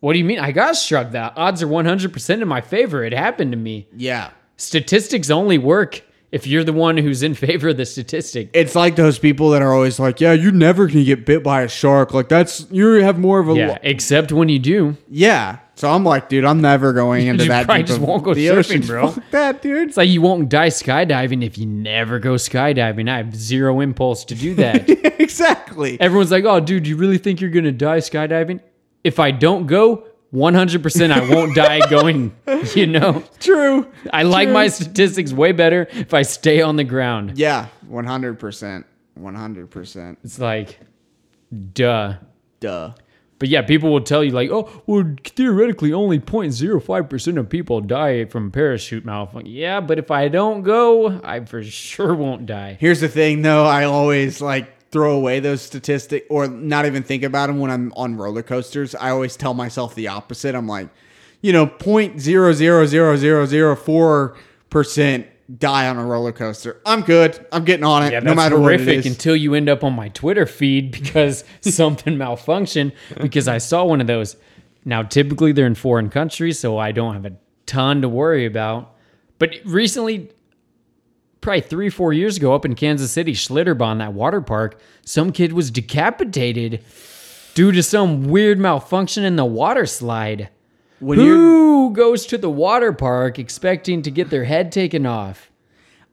what do you mean? I got struck. The odds are 100% in my favor. It happened to me. Yeah. Statistics only work if you're the one who's in <laughs> favor of the statistic. It's like those people that are always like, "Yeah, you're never gonna get bit by a shark." Like that's you have more of a Yeah, lo- except when you do. yeah. So I'm like, dude, I'm never going <laughs> into You that probably just won't go surfing, ocean, <laughs> bro. Fuck that, dude. It's like you won't die skydiving if you never go skydiving. I have zero impulse to do that. exactly. Everyone's like, "Oh, dude, you really think you're gonna die skydiving?" If I don't go, 100% I won't die going. <laughs> You know, True. I like True. my statistics way better if I stay on the ground. Yeah, 100. percent 100. percent It's like, duh. Duh. But yeah, people will tell you like, oh, well, theoretically, only 0.05% of people die from parachute malfunction. Yeah, but if I don't go, I for sure won't die. Here's the thing, though. I always like throw away those statistics or not even think about them when I'm on roller coasters. I always tell myself the opposite. I'm like, you know, point zero zero zero zero zero four percent die on a roller coaster. I'm good. I'm getting on it, Yeah, no matter what it horrific until you end up on my Twitter feed <laughs> because something malfunctioned because I saw one of those. Now, typically they're in foreign countries, so I don't have a ton to worry about. But recently, probably three, four years ago, up in Kansas City, Schlitterbahn, that water park, some kid was decapitated due to some weird malfunction in the water slide. when Who goes to the water park expecting to get their head taken off?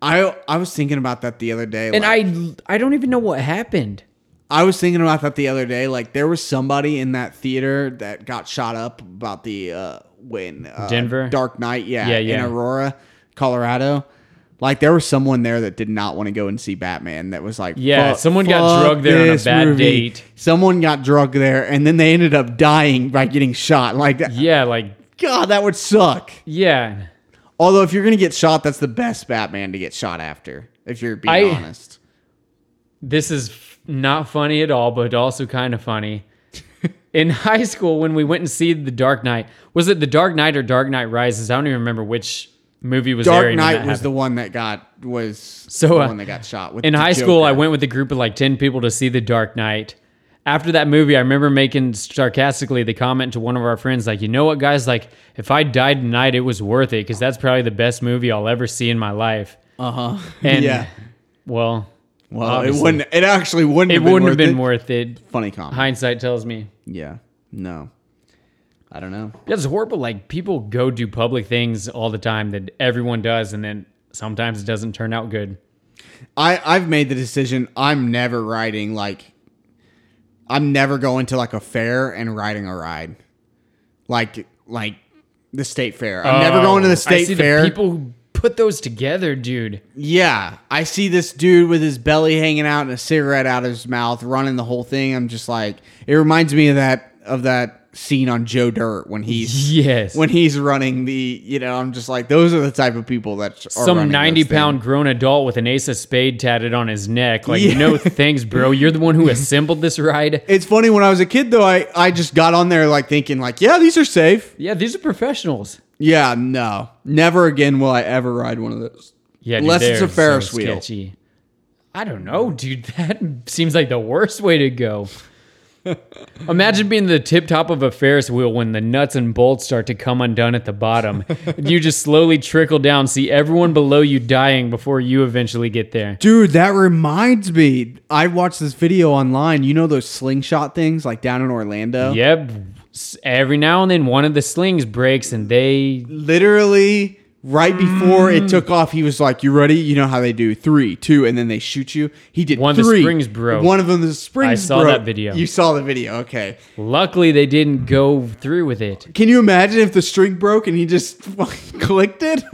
I I was thinking about that the other day. And like- I, I don't even know what happened. I was thinking about that the other day. Like there was somebody in that theater that got shot up about the uh when uh, Denver? Dark Knight, yeah, Yeah, in. Aurora, Colorado. Like there was someone there that did not want to go and see Batman. That was like, Yeah, someone got drugged there on a bad movie." date. Someone got drugged there, and then they ended up dying by getting shot. Like, uh, Yeah, like God, that would suck. yeah. Although, if you're gonna get shot, that's the best Batman to get shot after. If you're being I- honest. This is f- not funny at all, but also kind of funny. <laughs> In high school, when we went and see The Dark Knight, was it The Dark Knight or Dark Knight Rises? I don't even remember which movie was Dark airing Knight was the one that got was So, the uh, one that got shot. With In the high school, I went with a group of like 10 people to see The Dark Knight. After that movie, I remember making sarcastically the comment to one of our friends, like, you know what, guys? Like, if I died tonight, it was worth it because that's probably the best movie I'll ever see in my life. Uh huh. <laughs> And, yeah. well, Well, obviously. it wouldn't. It actually wouldn't. it have been wouldn't have been it. worth it. Funny comment. Hindsight tells me. Yeah. No. I don't know. Yeah, it's horrible. Like people go do public things all the time that everyone does, and then sometimes it doesn't turn out good. I I've made the decision. I'm never riding like. I'm never going to like a fair and riding a ride, like like the state fair. I'm never going to Oh, the I state see fair. The people who put those together, dude. Yeah, I see this dude with his belly hanging out and a cigarette out of his mouth, running the whole thing. I'm just like, it reminds me of that of that scene on Joe Dirt when he's Yes. when he's running the. You know, I'm just like, those are the type of people that are Some ninety things. pound grown adult with an ace of spade tatted on his neck. Like Yeah. know things, bro. You're the one who assembled this ride. <laughs> It's funny when I was a kid though. I I just got on there like thinking like, yeah, these are safe. Yeah, these are professionals. Yeah, no, never again will I ever ride one of those. Yeah, dude, Unless it's a Ferris so wheel. sketchy. I don't know, dude. <laughs> That seems like the worst way to go. Imagine being the tip top of a Ferris wheel when the nuts and bolts start to come undone at the bottom. <laughs> you just slowly trickle down, see everyone below you dying before you eventually get there. Dude, that reminds me. I watched this video online. You know those slingshot things like down in Orlando? Yep. Every now and then one of the slings breaks and they Literally, right before it mm. took off, he was like, "You ready?" You know how they do three, two, and then they shoot you. He did One of the three. springs broke. One of them, the springs. I saw broke. that video. You saw the video. Okay. luckily they didn't go through with it. Can you imagine if the string broke and he just <laughs> clicked it? <laughs>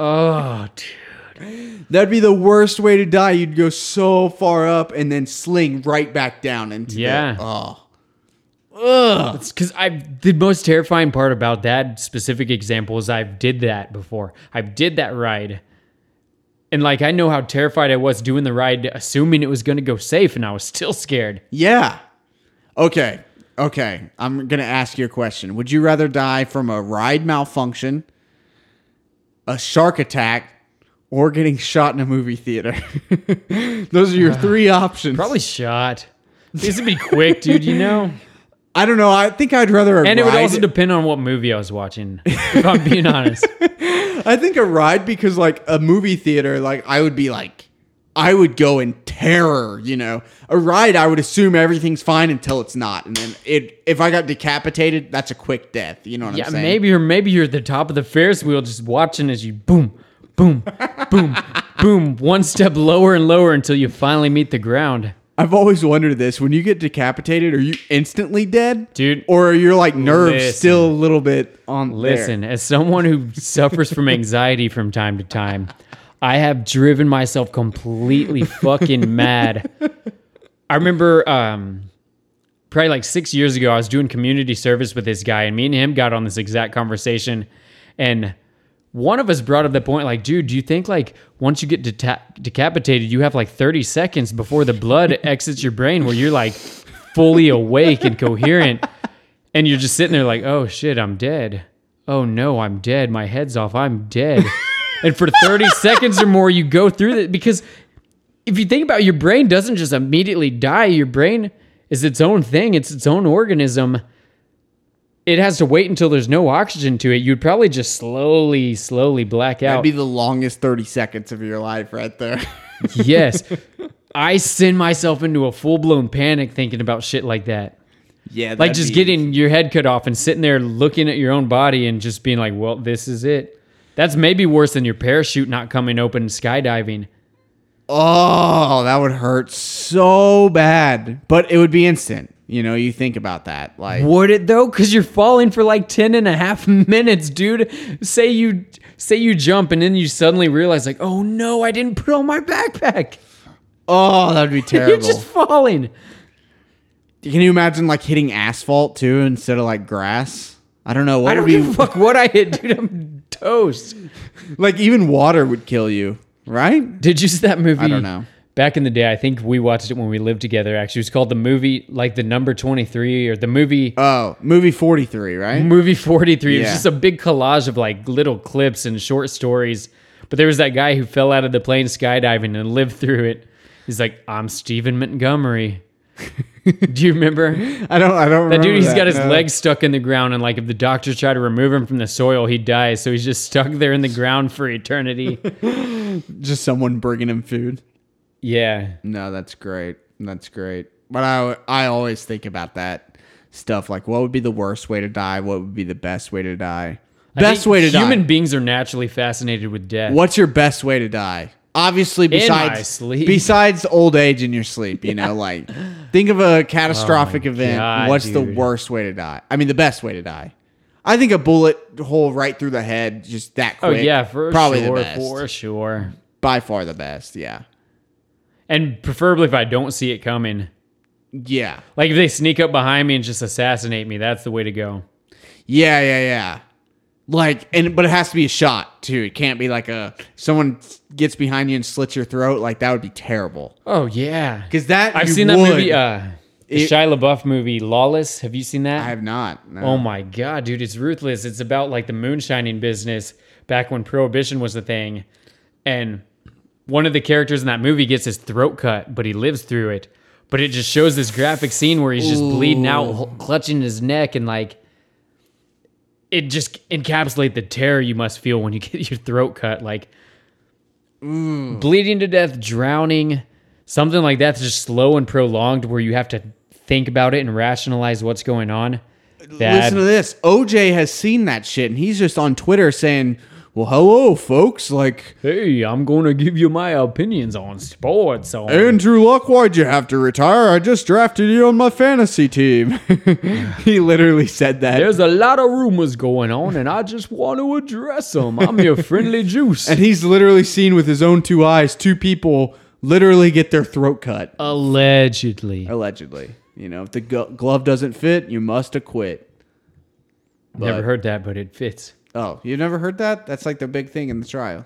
Oh, dude. That'd be the worst way to die. You'd go so far up and then sling right back down into Yeah. The, oh. Ugh. Because I the most terrifying part about that specific example is I've did that before. I did that ride. And like I know how terrified I was doing the ride, assuming it was gonna go safe, and I was <laughs> still scared. Yeah. Okay. Okay. I'm gonna ask you a question. Would you rather die from a ride malfunction, a shark attack, or getting shot in a movie theater? <laughs> Those are your three options. Probably shot. This would be quick, dude, you know? <laughs> I don't know. I think I'd rather a And it would ride. also depend on what movie I was watching. <laughs> If I'm being honest. <laughs> I think a ride because like a movie theater, like I would be like, I would go in terror. You know, a ride, I would assume everything's fine until it's not, and then it. If I got decapitated, that's a quick death. You know what Yeah, I'm saying? maybe or maybe you're at the top of the Ferris wheel just watching as you boom, boom, boom, <laughs> boom, one step lower and lower until you finally meet the ground. I've always wondered this: when you get decapitated, are you instantly dead, Dude, or are your like nerves listen. still a little bit on? there? Listen, as someone who suffers from anxiety from time to time, I have driven myself completely fucking mad. I remember um, probably like six years ago, I was doing community service with this guy, and me and him got on this exact conversation. And one of us brought up the point, like, dude, do you think like once you get deta- decapitated, you have like 30 seconds before the blood <laughs> exits your brain where you're like fully awake and coherent? And you're just sitting there like, oh shit, I'm dead. Oh no, I'm dead. My head's off. I'm dead. <laughs> and for 30 seconds or more, you go through that because if you think about it, your brain doesn't just immediately die. Your brain is its own thing. It's its own organism. It has to wait until there's no oxygen to it. You'd probably just slowly, slowly black out. That'd be the longest thirty seconds of your life, right there. <laughs> yes. I send myself into a full blown panic thinking about shit like that. yeah, Like just getting your head cut off and sitting there looking at your own body and just being like, well, this is it. That's maybe worse than your parachute not coming open skydiving. Oh, that would hurt so bad, but it would be instant. You know, you think about that, like Would it though? Because you're falling for like 10 and a half <laughs> minutes, dude. Say you say you jump and then you suddenly realize like, oh no, I didn't put on my backpack. oh, that'd be terrible. <laughs> You're just falling. Can you imagine like hitting asphalt too instead of like grass? I don't know. What I don't would give be fuck what I hit, dude. I'm toast. <laughs> like even water would kill you, right? Did you see that movie? I don't know. Back in the day, I think we watched it when we lived together. Actually, it was called the movie, like the number twenty three, or the movie Oh, movie 43, right? movie forty three. It was just a big collage of like little clips and short stories. But there was that guy who fell out of the plane skydiving and lived through it. He's like, I'm Stephen Montgomery. <laughs> Do you remember? I don't I don't That dude, he's that, got his no. legs stuck in the ground, and like if the doctors try to remove him from the soil, he dies. So he's just stuck there in the ground for eternity. <laughs> just someone bringing him food. Yeah. No, that's great. That's great. But I I always think about that stuff like what would be the worst way to die? What would be the best way to die? I Best way to Human die. Human beings are naturally fascinated with death. What's your best way to die? Obviously, besides sleep. besides old age in your sleep, you <laughs> know, like think of a catastrophic oh event. Oh God, What's the worst way to die? I mean, the best way to die. I think a bullet hole right through the head, just that Oh quick. yeah, for probably sure, the best. for sure. By far the best. Yeah, And preferably if I don't see it coming. yeah, Like if they sneak up behind me and just assassinate me, that's the way to go. yeah, yeah, yeah. Like, and but it has to be a shot too. It can't be like a someone gets behind you and slits your throat. Like that would be terrible. Oh yeah, Because that I've seen that movie. Uh, the It- Shia LaBeouf movie, Lawless. Have you seen that? I have not. No. Oh my god, dude, it's ruthless. It's about like the moonshining business back when prohibition was the thing. And one of the characters in that movie gets his throat cut, but he lives through it. But it just shows this graphic scene where he's just bleeding out, clutching his neck and like it just encapsulate the terror you must feel when you <laughs> get your throat cut like mm. bleeding to death, drowning, something like that's just slow and prolonged where you have to think about it and rationalize what's going on. That, Listen to this. OJ has seen that shit, and he's just on Twitter saying, "Well, hello, folks. Like hey, I'm going to give you my opinions on sports. On Andrew Luck, why'd you have to retire? I just drafted you on my fantasy team." <laughs> he literally said that, There's a lot of rumors going on, and I just want to address them. I'm your friendly <laughs> juice. and he's literally seen with his own two eyes two people literally get their throat cut, Allegedly. allegedly. You know, if the glove doesn't fit, you must acquit. Never heard that, but it fits. Oh, you've never heard that? That's like the big thing in the trial.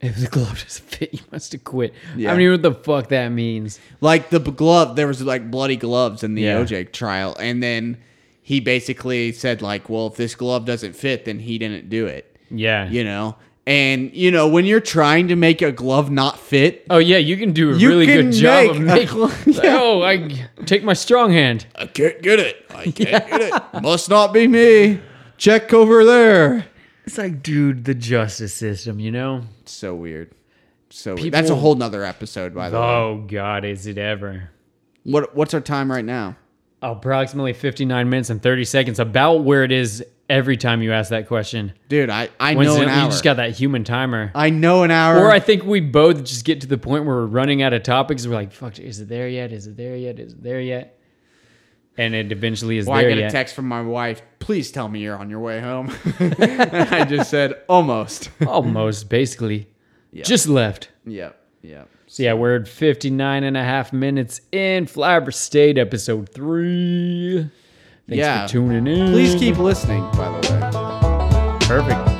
If the glove doesn't fit, you must have quit. Yeah. I don't even know what the fuck that means. like the glove there was like bloody gloves in the Yeah. oj trial and then he basically said like well if this glove doesn't fit then he didn't do it Yeah. you know And you know, when you're trying to make a glove not fit, Oh yeah, you can do a really good job of make a- <laughs> making. <laughs> Oh, I take my strong hand. I can't get it. I can't <laughs> get it. Must not be me. Check over there. It's like, dude, the justice system, you know? So weird. So weird. that's a whole nother episode, by the way. Oh God, is it ever? What what's our time right now? Approximately 59 minutes and 30 seconds, about where it is every time you ask that question. Dude, I, I know an hour. You just got that human timer. I know an hour. Or I think we both just get to the point where we're running out of topics. We're like, fuck, is it there yet? Is it there yet? Is it there yet? And it eventually is well, I there get yet. a text from my wife. Please tell me you're on your way home. <laughs> I just said almost. <laughs> Almost, basically. Just left. yep. Yep. So yeah, we're at 59 and a half minutes in Flower State episode three. Thanks Yeah. for tuning in. Please keep listening, by the way. Perfect.